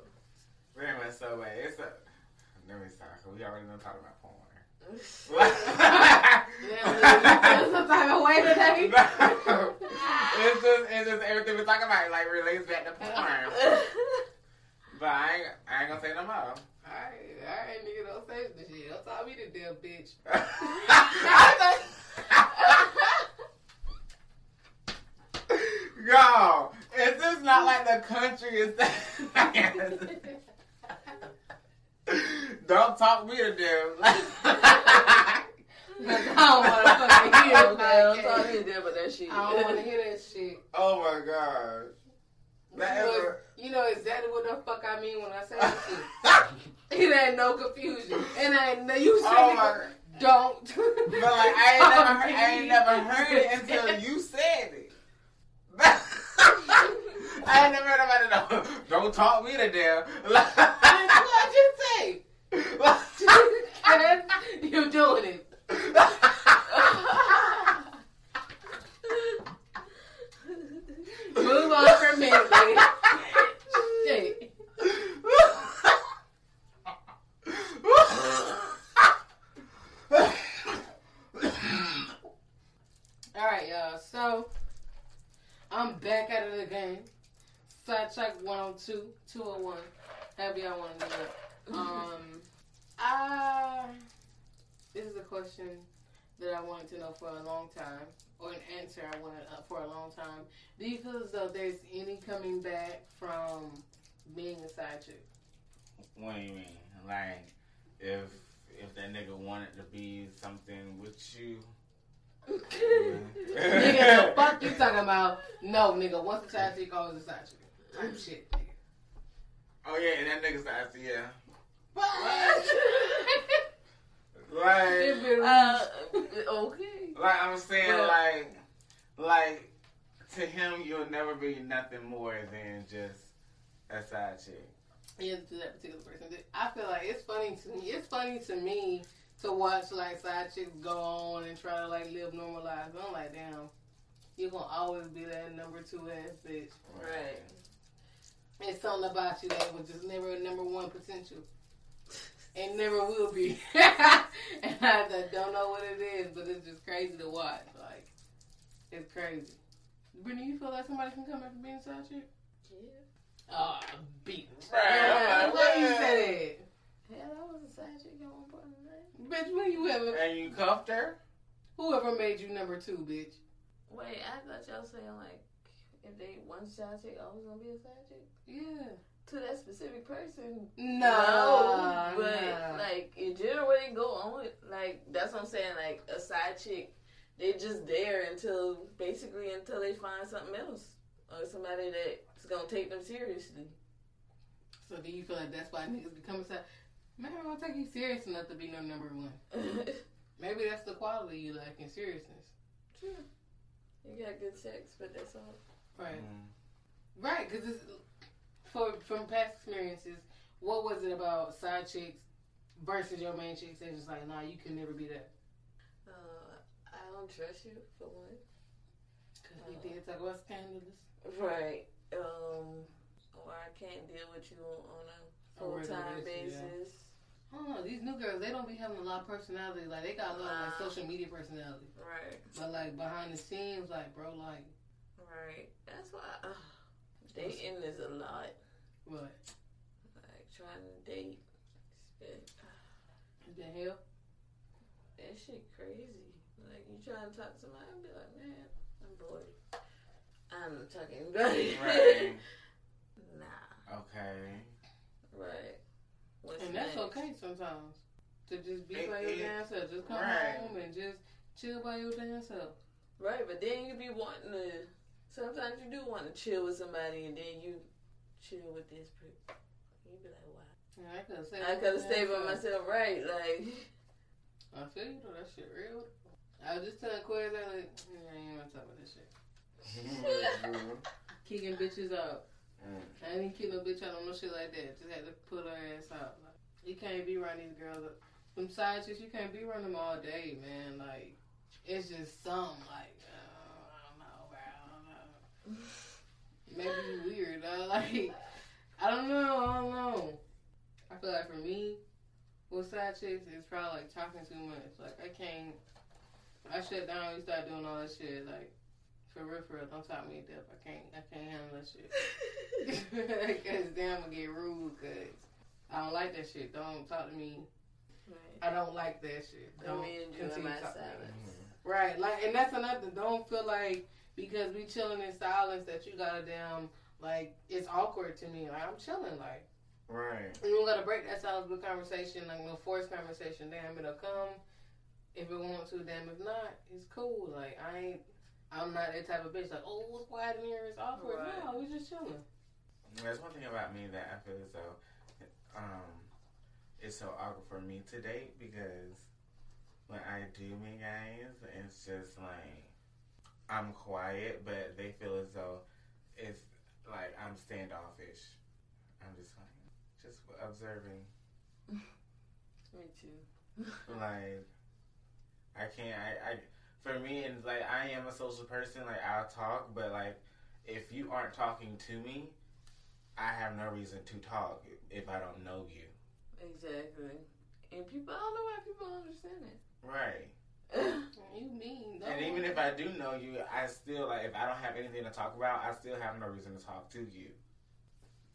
Very much so, but it's a. Let me stop, 'cause we already done talking about porn. Yeah, some type of way today. it's just, it's just everything we're talking about, like, relates back to porn. But I ain't, I ain't gonna say no more. Alright, alright, nigga, don't say this shit. Don't call me the damn bitch. Yo, it's just not like the country is Don't talk me to them. Cause I don't want to fucking hear Okay, that. don't talk to me there, but that shit. I don't want to hear that shit. oh my gosh. You That know, ever- you know exactly what the fuck I mean when I say that shit. It ain't no confusion. And I you oh said Oh it, don't. But like I ain't never heard, I ain't never heard it until you said it. I ain't never heard about it. No, don't talk me to them. What I just say? And you doing it. Move on from me. All right, y'all. So I'm back out of the game. Sidetrack 102, 201. However y'all want to do it. Um, I. This is a question that I wanted to know for a long time, or an answer I wanted uh, for a long time. Do you feel as though there's any coming back from being a side chick? What do you mean? Like, if if that nigga wanted to be something with you, nigga, the fuck you talking about? No, nigga. Once a side chick, always a side chick. Type shit, nigga. oh yeah, and that nigga's ass, yeah. Like, uh, okay. like I'm saying, Well- like, like to him, you'll never be nothing more than just a side chick. yeah, to that particular person. I feel like it's funny to me. It's funny to me to watch like side chicks go on and try to like live normal lives. I'm like, damn, you're gonna always be that number two ass bitch. Right. It's something about you that was just never a number one potential. And never will be. and I just don't know what it is, but it's just crazy to watch. Like, it's crazy. Brittany, you feel like somebody can come after being a side chick? Yeah. Oh, beat. Right. Why you say Hell, I was a side chick at one point in life. that? Bitch, when you ever, And you cuffed her? whoever made you number two, bitch? Wait, I thought y'all saying like if they one side chick, always gonna be a side chick Yeah. To that specific person. No, but no. like in general, where they go on with like that's what I'm saying. Like a side chick they just there until basically until they find something else or somebody that's gonna take them seriously. So do you feel like that's why niggas become side? Man, I don't take you serious enough to be no number one. Maybe that's the quality you like in seriousness. True. You got good sex, but that's all. Right. Mm. Right, because it's for from past experiences. What was it about side chicks versus your main chicks? They're just like, nah, you can never be that. Uh, I don't trust you for one. Because we did talk about scandalous. Right. Um, or I can't deal with you on, a full time basis, yeah. basis. Oh, these new girls, they don't be having a lot of personality. Like they got a lot of like social media personality, Right. but like behind the scenes, like bro, like Right. That's why uh, dating is a lot. what? Like trying to date. It's The hell? that shit crazy. Like you trying to talk to somebody and be like, man, I'm bored. I'm talking about it. Right. nah. Okay. Right. What's And that's next? okay sometimes to just be It- by your it- damn self. Just come right. home and just chill by your damn self. Right, but then you be wanting to. Sometimes you do want to chill with somebody, and then you chill with this person. You be like, wow. Yeah, I could have stayed. I could have stayed by myself, right? Like, I feel you though. That shit real. I was just telling Quez that like, yeah, I ain't gonna talk about this shit. Kicking bitches out. Mm. I ain't kick no bitch out on no shit like that. Just had to put her ass out. Like, you can't be around these girls. Them side chicks, you can't be around them all day, man. Like, it's just something like, uh, I don't know, bro. I don't know. Maybe you weird, though. Like, I don't know. I don't know. I feel like for me, with side chicks, it's probably like talking too much. Like, I can't. I shut down. We start doing all that shit. Like, for real, for real. Don't talk me to death. I can't. I can't handle that shit. Cause then I'm gonna get rude. Cause I don't like that shit. Don't talk to me. right. I don't like that shit. Don't mean, enjoy continue my to talk to silence. Right. Like, and that's another. Don't feel like because we chilling in silence that you gotta damn like it's awkward to me. Like I'm chilling. Like Right. you don't gotta break that silence with conversation. Like no forced conversation. Damn, it'll come if it wants to. Damn, if not, it's cool. Like I ain't. I'm not that type of bitch. Like, oh, what's quiet in here? It's awkward. Right. No, we just chilling. There's one thing about me that I feel as though um, it's so awkward for me to date because when I do meet guys, it's just like I'm quiet, but they feel as though it's like I'm standoffish. I'm just like just observing. Me too. Like I can't. I, I for me, it's like I am a social person. Like I'll talk, but like if you aren't talking to me, I have no reason to talk if I don't know you. Exactly. And people, I don't know why people don't understand it. Right. You mean? And even if I do know you, I still like if I don't have anything to talk about, I still have no reason to talk to you.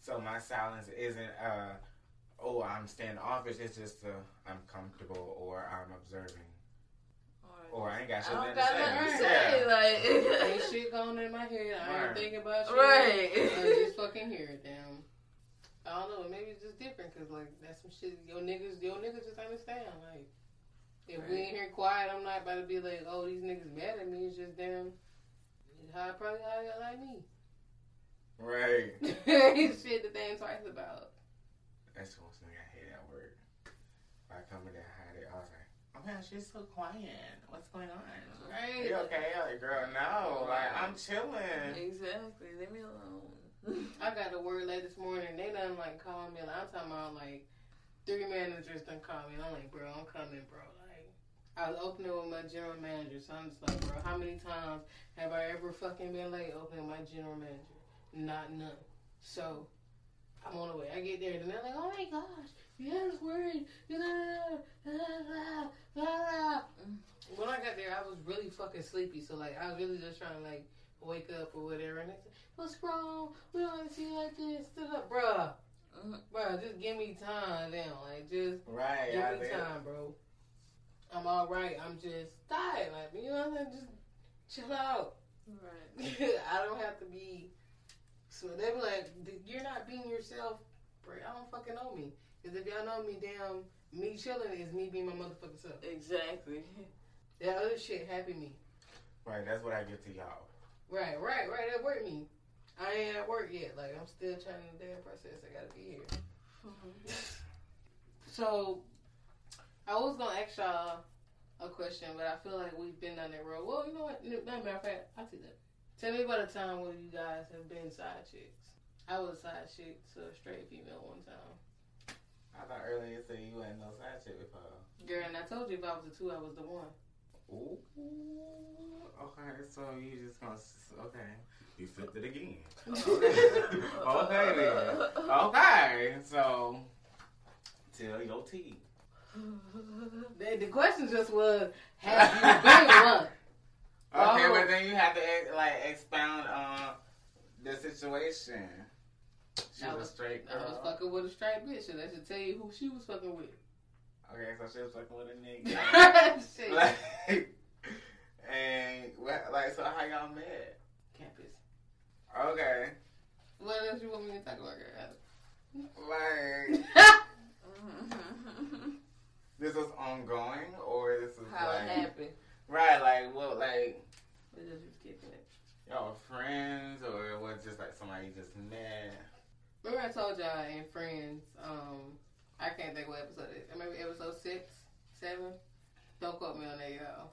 So my silence isn't uh oh I'm standoffish. It's just uh, I'm comfortable or I'm observing or I ain't got I shit don't to got say. nothing to Yeah. say. ain't Like, shit going in my head. I ain't Right. thinking about shit. Right. I just fucking hear it. Damn. I don't know. Maybe it's just different because like that's some shit your niggas, your niggas just understand. Like if we Right. ain't here quiet, I'm not about to be like, oh, these niggas mad at me. It's just them. How probably how y'all like me. Right. It's shit that they ain't twice about. That's the one thing I hate at work. If I come in there and hide it, I was like, oh man, she's so quiet. What's going on? Right. You okay? Like, girl, no. Like, I'm chilling. exactly. Leave me alone. I got a word late this morning. They done like call me. Like, I'm talking about like three managers done call me. And I'm like, bro, I'm coming, bro. Like I was opening with my general manager, so I'm just like, bro, how many times have I ever fucking been late opening my general manager? Not none. So I'm on the way. I get there and they're like, oh my gosh, you had us worried. You know, blah, blah, blah. When I got there, I was really fucking sleepy. So like, I was really just trying to like wake up or whatever. And they said, what's wrong? We don't want to see you like this. Stood up, bruh. Mhm. Bruh, just give me time now. Like, just Right. give I me did. time, bro. I'm all right. I'm just tired. Like, you know what I'm saying? Just chill out. Right. I don't have to be. So they be like, you're not being yourself, bro. I don't fucking know me. Because if y'all know me, damn, me chilling is me being my motherfucking self. Exactly. That other shit happy me. Right, that's what I get to y'all. Right, right, right. That work me. I ain't at work yet. Like I'm still trying to damn process. I gotta be here. Mm-hmm. So I was gonna ask y'all a question, but I feel like we've been down that road. Well, you know what? No, matter of fact, I'll take that. Tell me about a time when you guys have been side chicks. I was a side chick to a straight female one time. I thought earlier you said you ain't no side chick before. Girl, and I told you if I was the two, I was the one. Ooh. Okay, so you just gonna okay. You flipped it again. okay then. Okay, so tell your tea. The, the question just was, have you been one? Okay, Oh. but then you have to like expound on the situation. She I was a was- straight I was fucking with a straight bitch, and that should tell you who she was fucking with. Okay, so she was fucking with a nigga. Shit. like, and what, like, so how y'all met? Campus. Okay, What else you want me to talk about, girl? like this was ongoing, or this was How it like happened? Right, like what, like What else you skipping it? y'all friends, or it was just like somebody you just met? Remember I told y'all in Friends, um, I can't think what episode it is. Maybe episode six, seven. Don't quote me on that, y'all.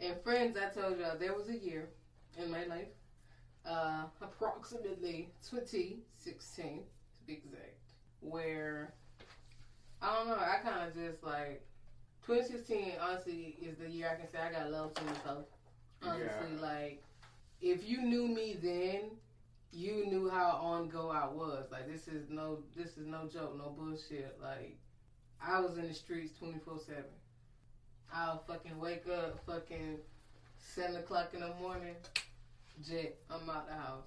In Friends, I told y'all there was a year in my life, uh, approximately 2016 to be exact, where I don't know. I kind of just like 2016. Honestly, is the year I can say I got love to myself. Honestly, Yeah. like if you knew me then, you knew how on go I was. Like this is no this is no joke, no bullshit. Like I was in the streets twenty four seven. I'll fucking wake up fucking seven o'clock in the morning, jet, I'm out the house.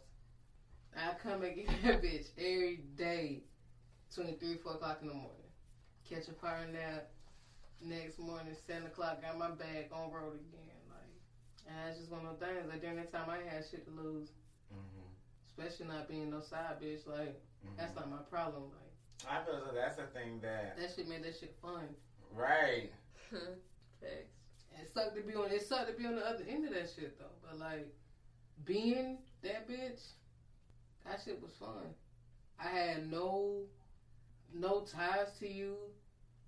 I come and get that bitch every day, twenty three, four o'clock in the morning. Catch a power nap. Next morning, seven o'clock, got my bag on road again. Like and that's just one of those things. Like during that time I had shit to lose. Mm-hmm. Especially not being no side bitch, like that's not my problem. Like I feel so that's the thing that that shit made that shit fun. right. Facts. It sucked to be on. It sucked to be on the other end of that shit though. But like being that bitch, that shit was fun. I had no no ties to you.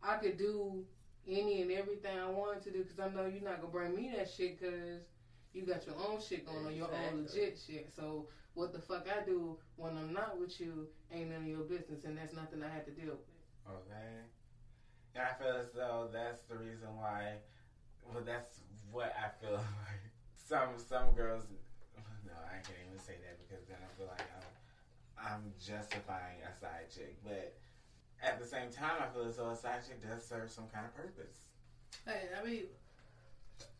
I could do any and everything I wanted to do because I know you're not gonna bring me that shit because you got your own shit going on, your own Exactly. legit shit. So what the fuck I do when I'm not with you ain't none of your business, and that's nothing I had to deal with. Oh, okay. And I feel as though that's the reason why. Well, that's what I feel like. Some some girls. No, I can't even say that because then I feel like I'm, I'm justifying a side chick. But at the same time, I feel as though a side chick does serve some kind of purpose. Hey, I mean,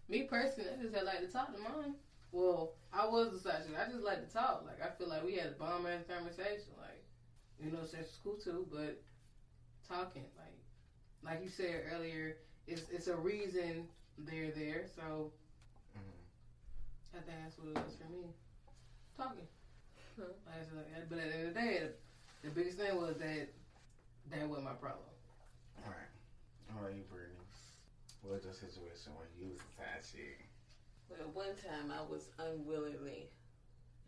me personally, I just had like to talk to mine. Well, I was a side chick. I just like to talk. Like I feel like we had a bomb ass conversation. Like, you know, sex is cool too, but talking, like, like you said earlier, it's it's a reason they're there. So Mhm. I think that's what it was for me. Talking. Like, like- but at the end of the day, the biggest thing was that that was my problem. All right. How about you, Brittany? What was your situation when you was a side chick? Well, one time I was unwillingly.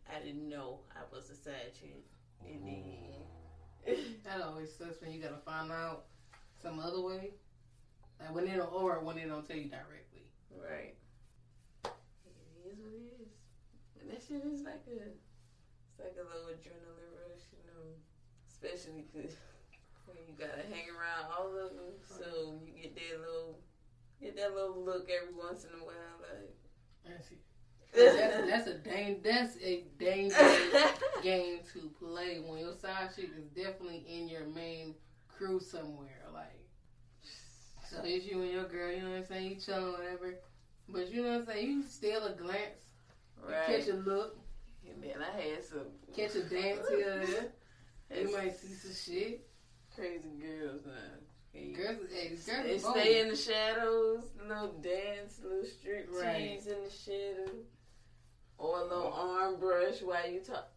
I didn't know I was a side chick. And then. That always sucks when you gotta find out some other way. Like when they don't, or when they don't tell you directly. Right. It is what it is. And that shit is like a, it's like a little adrenaline rush, you know. Especially because when you gotta hang around all of them, so you get that little, get that little look every once in a while, like. That's. That's, that's a dang, that's a dangerous game to play when your side chick is definitely in your main crew somewhere. Like, so it's you and your girl. You know what I'm saying? You chilling, whatever. But you know what I'm saying? You steal a glance, right. catch a look, And then I had some catch a dance here. or there. had You might see some shit. Crazy girls now. Hey, Girls, hey, girls, They bold. stay in the shadows, little dance, little strip Right. tease in the shadow, or a little arm brush while you talk.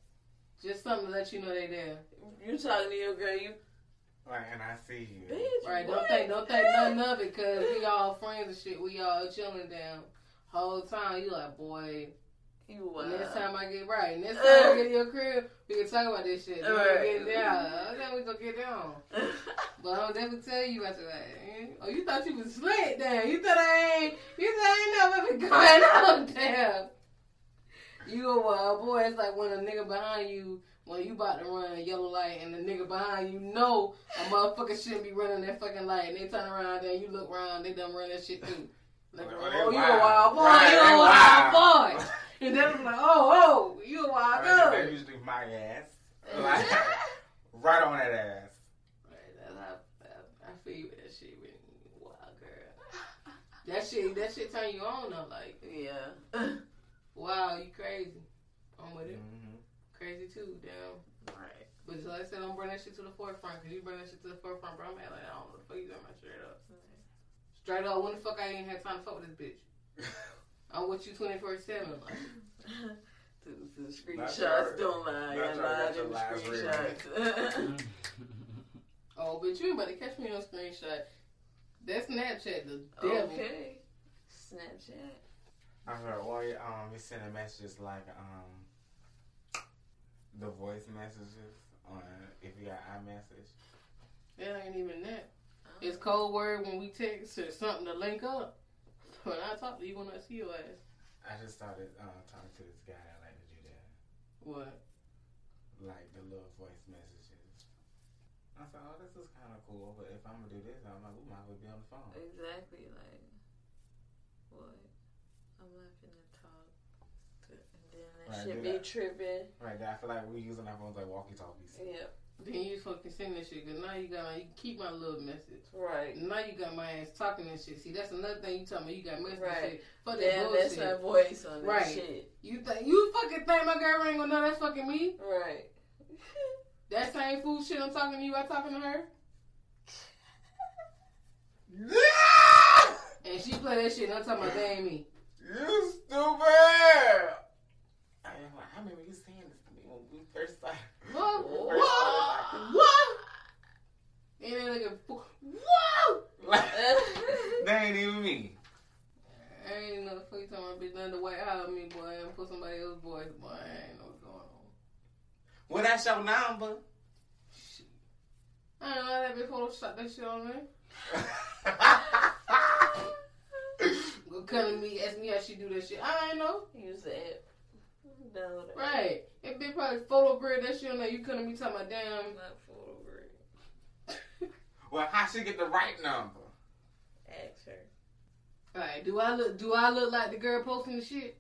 Just something to let you know they there. You talking to your girl, you Right, and I see you. bitch. Right, what? don't think don't think nothing of it because we all friends and shit. We all chilling down, Whole time you like, boy, You wild. next time I get right, next time I get in your crib, we can talk about this shit. Then we Right. get down. Then we gonna get down. But I'm definitely tell you about your like, eh? oh, you thought you was slick, damn. You thought I ain't, you thought I ain't never been going out, damn. You a wild boy. It's like when a nigga behind you, when you about to run a yellow light, and the nigga behind you know a motherfucker shouldn't be running that fucking light, and they turn around, then you look around, they done run that shit too. Like, Well, oh, you a wild. wild boy, Right, you a wild. wild boy. And then I'm like, oh, oh, you a wild Right, girl. They usually my ass. Like, right on that ass. Right, that's how I, I feel you with that shit, with wild girl. That shit, that shit turn you on though. Like, yeah. wow, you crazy. I'm with it. hmm Crazy too, damn. Right. But just like I said, don't bring that shit to the forefront, cause you bring that shit to the forefront, bro. I'm like, I don't know the fuck you got my straight up. Straight up, when the fuck I ain't had time to fuck with this bitch? I'm with you 24 seven. Like, The, the screenshots don't lie. I your- lied in the screenshots. oh, but you ain't about to catch me on screenshot. That Snapchat, the devil. okay. Snapchat. I heard well, yeah, um, we sending messages like um, the voice messages on if you got iMessage. That ain't even that. It's code word when we text or something to link up. When I talk to you, when I see your ass. I just started uh, talking to this guy I like to do that, What? like the little voice messages. I said, oh, this is kind of cool, but if I'm gonna do this, I'm like, we might as well be on the phone. Exactly. Like, what? I'm not finna talk. To, and then that Right, shit be that. tripping. Right, I feel like we're using our phones like walkie talkies. Yep. Then you fucking send that shit, cause now you got my, you keep my little message. Right. Now you got my ass talking and shit. See, that's another thing you talking about. You got message Right. shit. Fuck that Damn, that's bullshit. my voice on that Right. shit. You think you fucking think my girl ain't gonna know that's fucking me? Right. That same fool shit I'm talking to you, I talking to her, yeah! and she play that shit. And I'm talking about that ain't me. You stupid! I, I remember you saying this to me when we first started. What? when we What? first started What? And then looking, whoa! That ain't even me. I ain't know the fuck you talking about, bitch. Nothing the white out of me, boy, and put somebody else's voice, boy. I ain't know what's going on. Well, that's your number. I don't know that bitch Photoshop that shit on there. Go come to me, ask me how she do that shit. I ain't know. You the app. Download it. Right. It bitch probably photo grid that shit on there. You couldn't be talking about damn. Not full over it. well, how she get the right number? Ask her. Right. Do I look? Do I look like the girl posting the shit?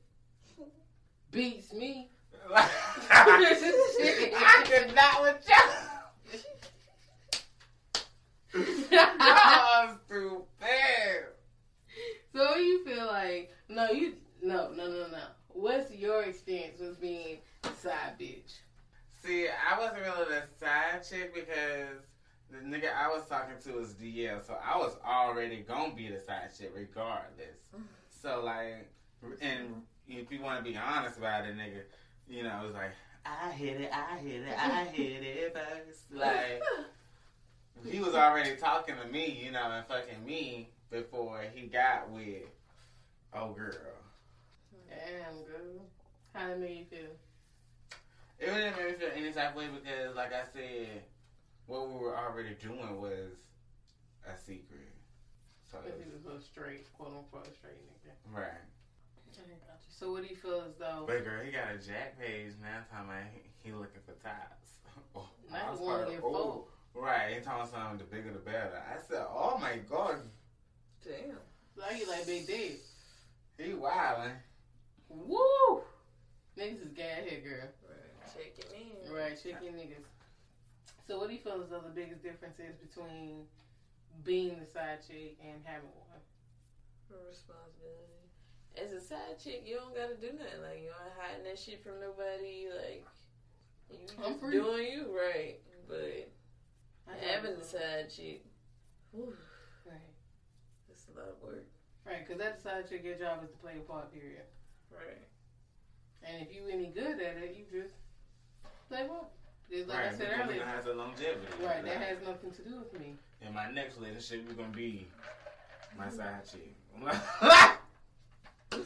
Beats me. I did not with you. Y'all stupid. So you feel like? No, you no no no no. What's your experience with being a side bitch? See, I wasn't really the side chick because the nigga I was talking to was DL, so I was already gonna be the side chick regardless. So like, and if you want to be honest about it, nigga, you know, it was like I hit it, I hit it, I hit it first. Like he was already talking to me, you know, and fucking me before he got with oh girl. Damn, girl. How did it make you feel? It didn't make me feel any type of way because, like I said, what we were already doing was a secret. So, it Because he was, was a straight, quote unquote, straight nigga. right. I got you. So what do you feel as though? But girl, he got a Jack'd page, man. Talking about he, he looking for tops. Oh, Not I was one like, get oh. Right, he talking something the bigger the better. I said, oh my god, Damn. Like you like Big Dick. he wildin'. Woo! Niggas is gay here, girl. Right. Check it in. Right, chicken niggas. So what do you feel as though the biggest difference is between being the side chick and having one? Responsibility. As a side chick, you don't gotta do nothing. Like you ain't hiding that shit from nobody. Like you I'm just free. doing you right. But I having know. the side chick, whew, Right. that's a lot of work. Right, because that side chick, your job is to play a part, period. Right. And if you any good at it, you just play part. Just like right, I said because earlier. it has a longevity. Right, that has nothing to do with me. In my next relationship, we're gonna be my side chick.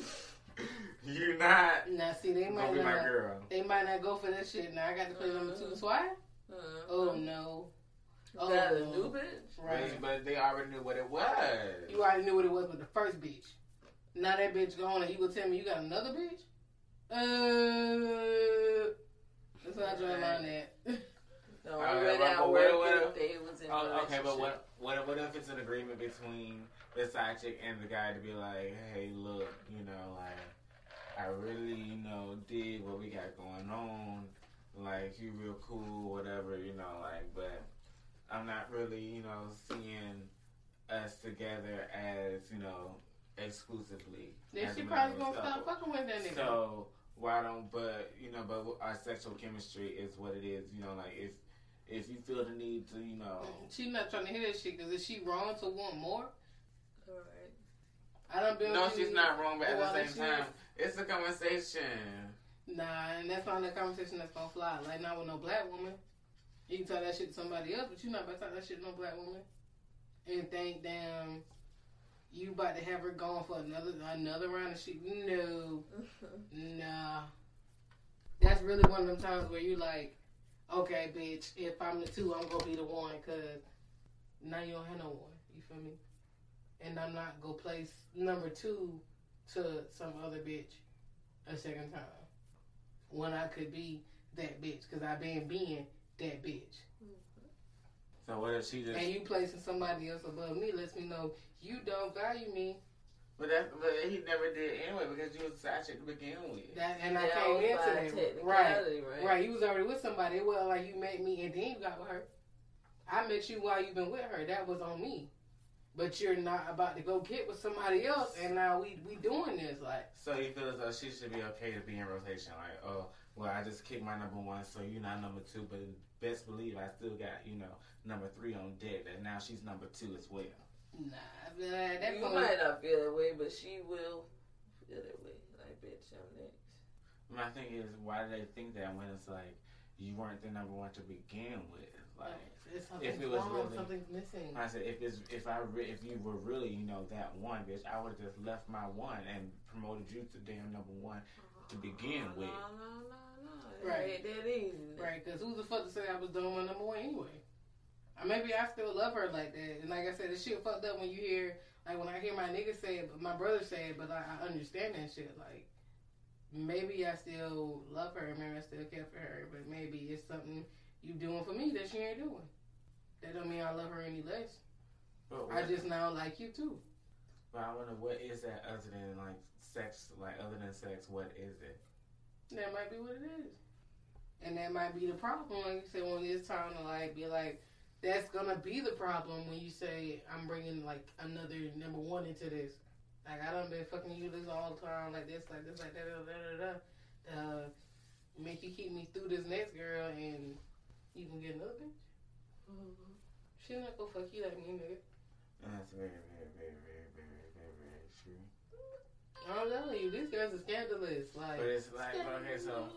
You're not Now, see, they might be my not. girl. They might not go for that shit. Now I got to play number two twice. Uh, Oh no! Is that a Oh. new bitch? Right. But they already knew what it was. You already knew what it was with the first bitch. Now that bitch gone, and you gonna tell me you got another bitch? Uh, that's what I draw the line at. No, Alright, read out but what- what- if they was in Oh, okay, but what, what what if it's an agreement between the side chick and the guy to be like, hey, look, you know, like I really, you know, dig what we got going on. Like you real cool, whatever, you know, like, but I'm not really, you know, seeing us together as, you know, exclusively. Then she probably married gonna stop fucking with that nigga. So why don't? But you know, but our sexual chemistry is what it is. You know, like if if you feel the need to, you know, She's not trying to hear that shit because is she wrong to want more? Alright. I don't been no, she's not wrong. But at the same shit. time, it's a conversation. Nah, and that's not the conversation that's gonna fly. Like not with no black woman. You can tell that shit to somebody else, but you're not about to tell that shit to no black woman. And think, damn, you about to have her going for another another round of shit. No, nah. That's really one of them times where you like, okay, bitch, if I'm the two, I'm gonna be the one, cause now you don't have no one. You feel me? And I'm not gonna place number two to some other bitch a second time when I could be that bitch because I've been being that bitch. Mm. So what if she just? And you placing somebody else above me lets me know you don't value me. But that, but he never did anyway because you was a side chick to begin with. That and I came was into by that right, technicality, right? right. You was already with somebody. It wasn't like you met me and then you got with her. I met you while you've been with her. That was on me. But you're not about to go get with somebody else, and now we we doing this like. So you feel as though she should be okay to be in rotation, like, oh, well, I just kicked my number one, so you're not number two, but best believe I still got, you know, number three on deck, and now she's number two as well. Nah, but that's you only- might not feel that way, but she will feel that way. Like, bitch, I'm next. My thing is, why do they think that when it's like you weren't the number one to begin with? Like, It's if it was wrong, really- something's missing. I said, if it's if I re- if you were really you know that one bitch, I would have just left my one and promoted you to damn number one to begin with. No, no, no, no. It Right. ain't that easy. Right, because who the fuck to say I was doing my number one anyway? Or maybe I still love her like that. And like I said, the shit fucked up when you hear, like when I hear my nigga say it, but my brother say it, but I, I understand that shit. Like, maybe I still love her, maybe I still care for her, but maybe it's something you doing for me that she ain't doing. That don't mean I love her any less. But, I just now like you too. but I wonder what is that other than like sex? Like other than sex, what is it? That might be what it is. And that might be the problem, like you said, when it's time to like be like, that's gonna be the problem when you say I'm bringing like another number one into this. Like I done been fucking you this all the time, like this, like this, like that, da da da da. Uh, make you keep me through this next girl, and you can get another bitch. She not gonna fuck you like me, nigga. That's very, very, very, very, very, very, very true. I'm telling you, these girls are scandalous. Like, But it's like, okay, so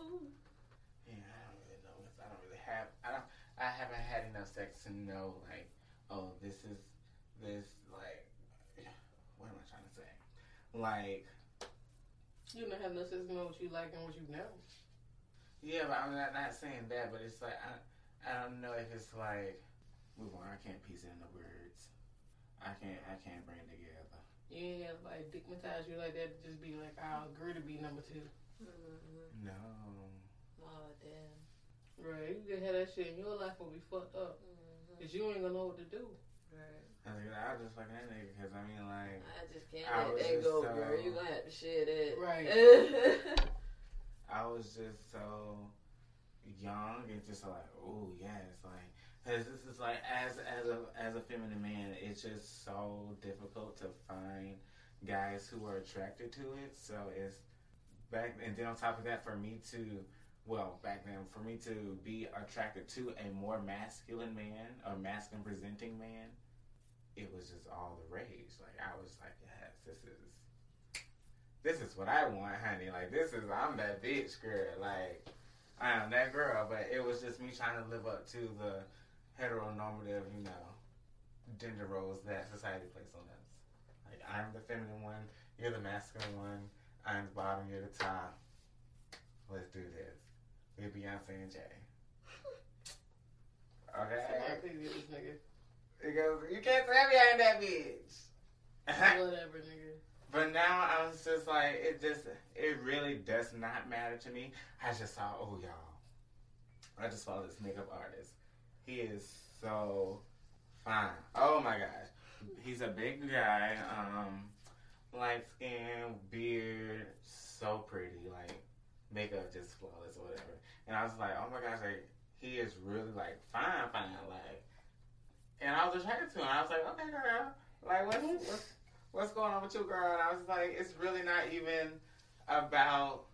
yeah, I don't really know. I don't really have. I don't. I haven't had enough sex to know like, oh, this is this like. What am I trying to say? Like, you don't have no sense to know what you like and what you know. yeah, but I'm not not saying that. But it's like I I don't know if it's like. Move on. I can't piece it into words. I can't. I can't bring it together. You ain't have like digmatize you like that to just be like, I'll agree to be number two. Mm-hmm. No. Oh, damn. Right. You can have that shit and your life will be fucked up. Mm-hmm. Because you ain't gonna know what to do. Right. I was, I just fucking that nigga because I mean like. I just can't I let that go, so- girl. You gonna have to share that. Right. I was just so young and just like, oh yes, like, cause this is like as as a as a feminine man, it's just so difficult to find guys who are attracted to it. So it's back, and then on top of that, for me to, well, back then, for me to be attracted to a more masculine man, a masculine presenting man, it was just all the rage. Like I was like, yes, this is this is what I want, honey. Like this is I'm that bitch girl. Like I am that girl. But it was just me trying to live up to the heteronormative, you know, gender roles that society places on us. Like I'm the feminine one, you're the masculine one. I'm the bottom, you're the top. Let's do this. We're Beyonce and Jay. Okay. Somebody this nigga. He goes, you can't tell me I that bitch. Whatever, nigga. but now I was just like, it just, it really does not matter to me. I just saw, oh y'all, I just saw this makeup artist. He is so fine. Oh my gosh, he's a big guy, um, light skin, beard, so pretty, like makeup just flawless or whatever. And I was like, oh my gosh, like he is really like fine, fine, like. And I was attracted to him. I was like, okay, girl, like what's mm-hmm. what's what's going on with you, girl? And I was like, it's really not even about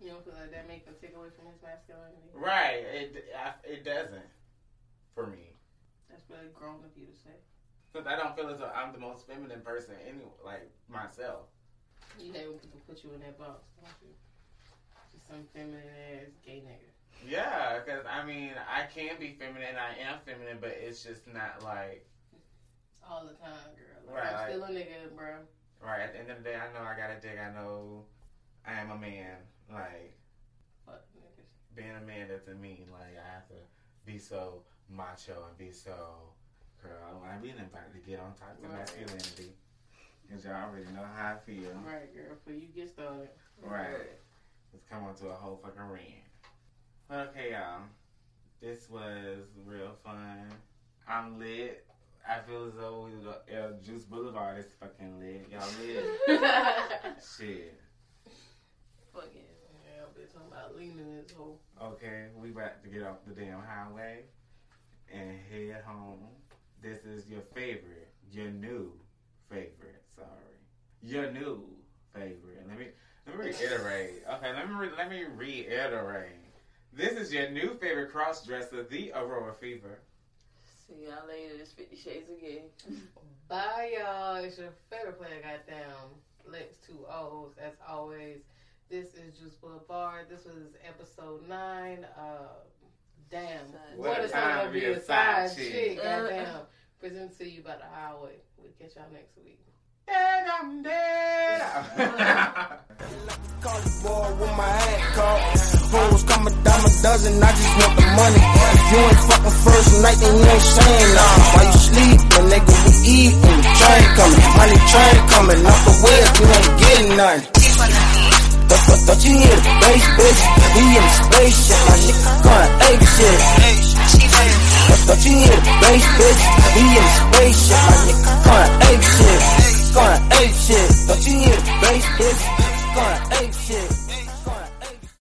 You don't feel like that make him take away from his masculinity? right. It I, it doesn't for me. That's really grown of you to say. Because I don't feel as though I'm the most feminine person, anyway, like myself. You hate when people put you in that box, don't you? Some feminine ass gay nigga. Yeah, because I mean, I can be feminine, I am feminine, but it's just not like All the time, girl. Like, Right, I'm like- still a nigga, bro. right. At the end of the day, I know I got a dick. I know I am a man. Like Fuck niggas. being a man doesn't mean like I have to be so macho and be so girl. I don't want to be anybody to get on top of Right. masculinity. Cause y'all already know how I feel. Right, girl. Before you get started. Right. Let's come on to a whole fucking rant. But okay, y'all. This was real fun. I'm lit. I feel as though we the uh, Juice Boulevard is fucking lit. Y'all lit. Shit. Fuck it. Yeah, I've been talking about leaning this whole. Okay, we about to get off the damn highway and head home. This is your favorite, your new favorite. Sorry, your new favorite. Let me let me reiterate. Okay, let me re- let me reiterate. This is your new favorite cross dresser, the Aurora Fever. See y'all later. It's Fifty Shades of Gay. Bye, y'all. It's your favorite player, goddamn. Lex two O's, as always. This is Juice Boulevard. This was episode nine. Uh, damn. What What a time gonna be be a a side side chick. chick? Goddamn. Presented to you by the highway. We'll catch y'all next week. Dead, I'm dead. Call. Hoes come a dime a dozen, I just want the money. If you ain't fucking first night, then you ain't saying nah. While you sleeping, nigga, we eating. Train coming, money train coming. Off the wheels, you ain't getting none. But, but, but you hear the bass, bitch? He in the spaceship, my nigga going ape shit. But, but you hear the bass, bitch? He in the spaceship, my nigga going ape shit. Ape shit. But you hear the bass, bitch? Going ape shit.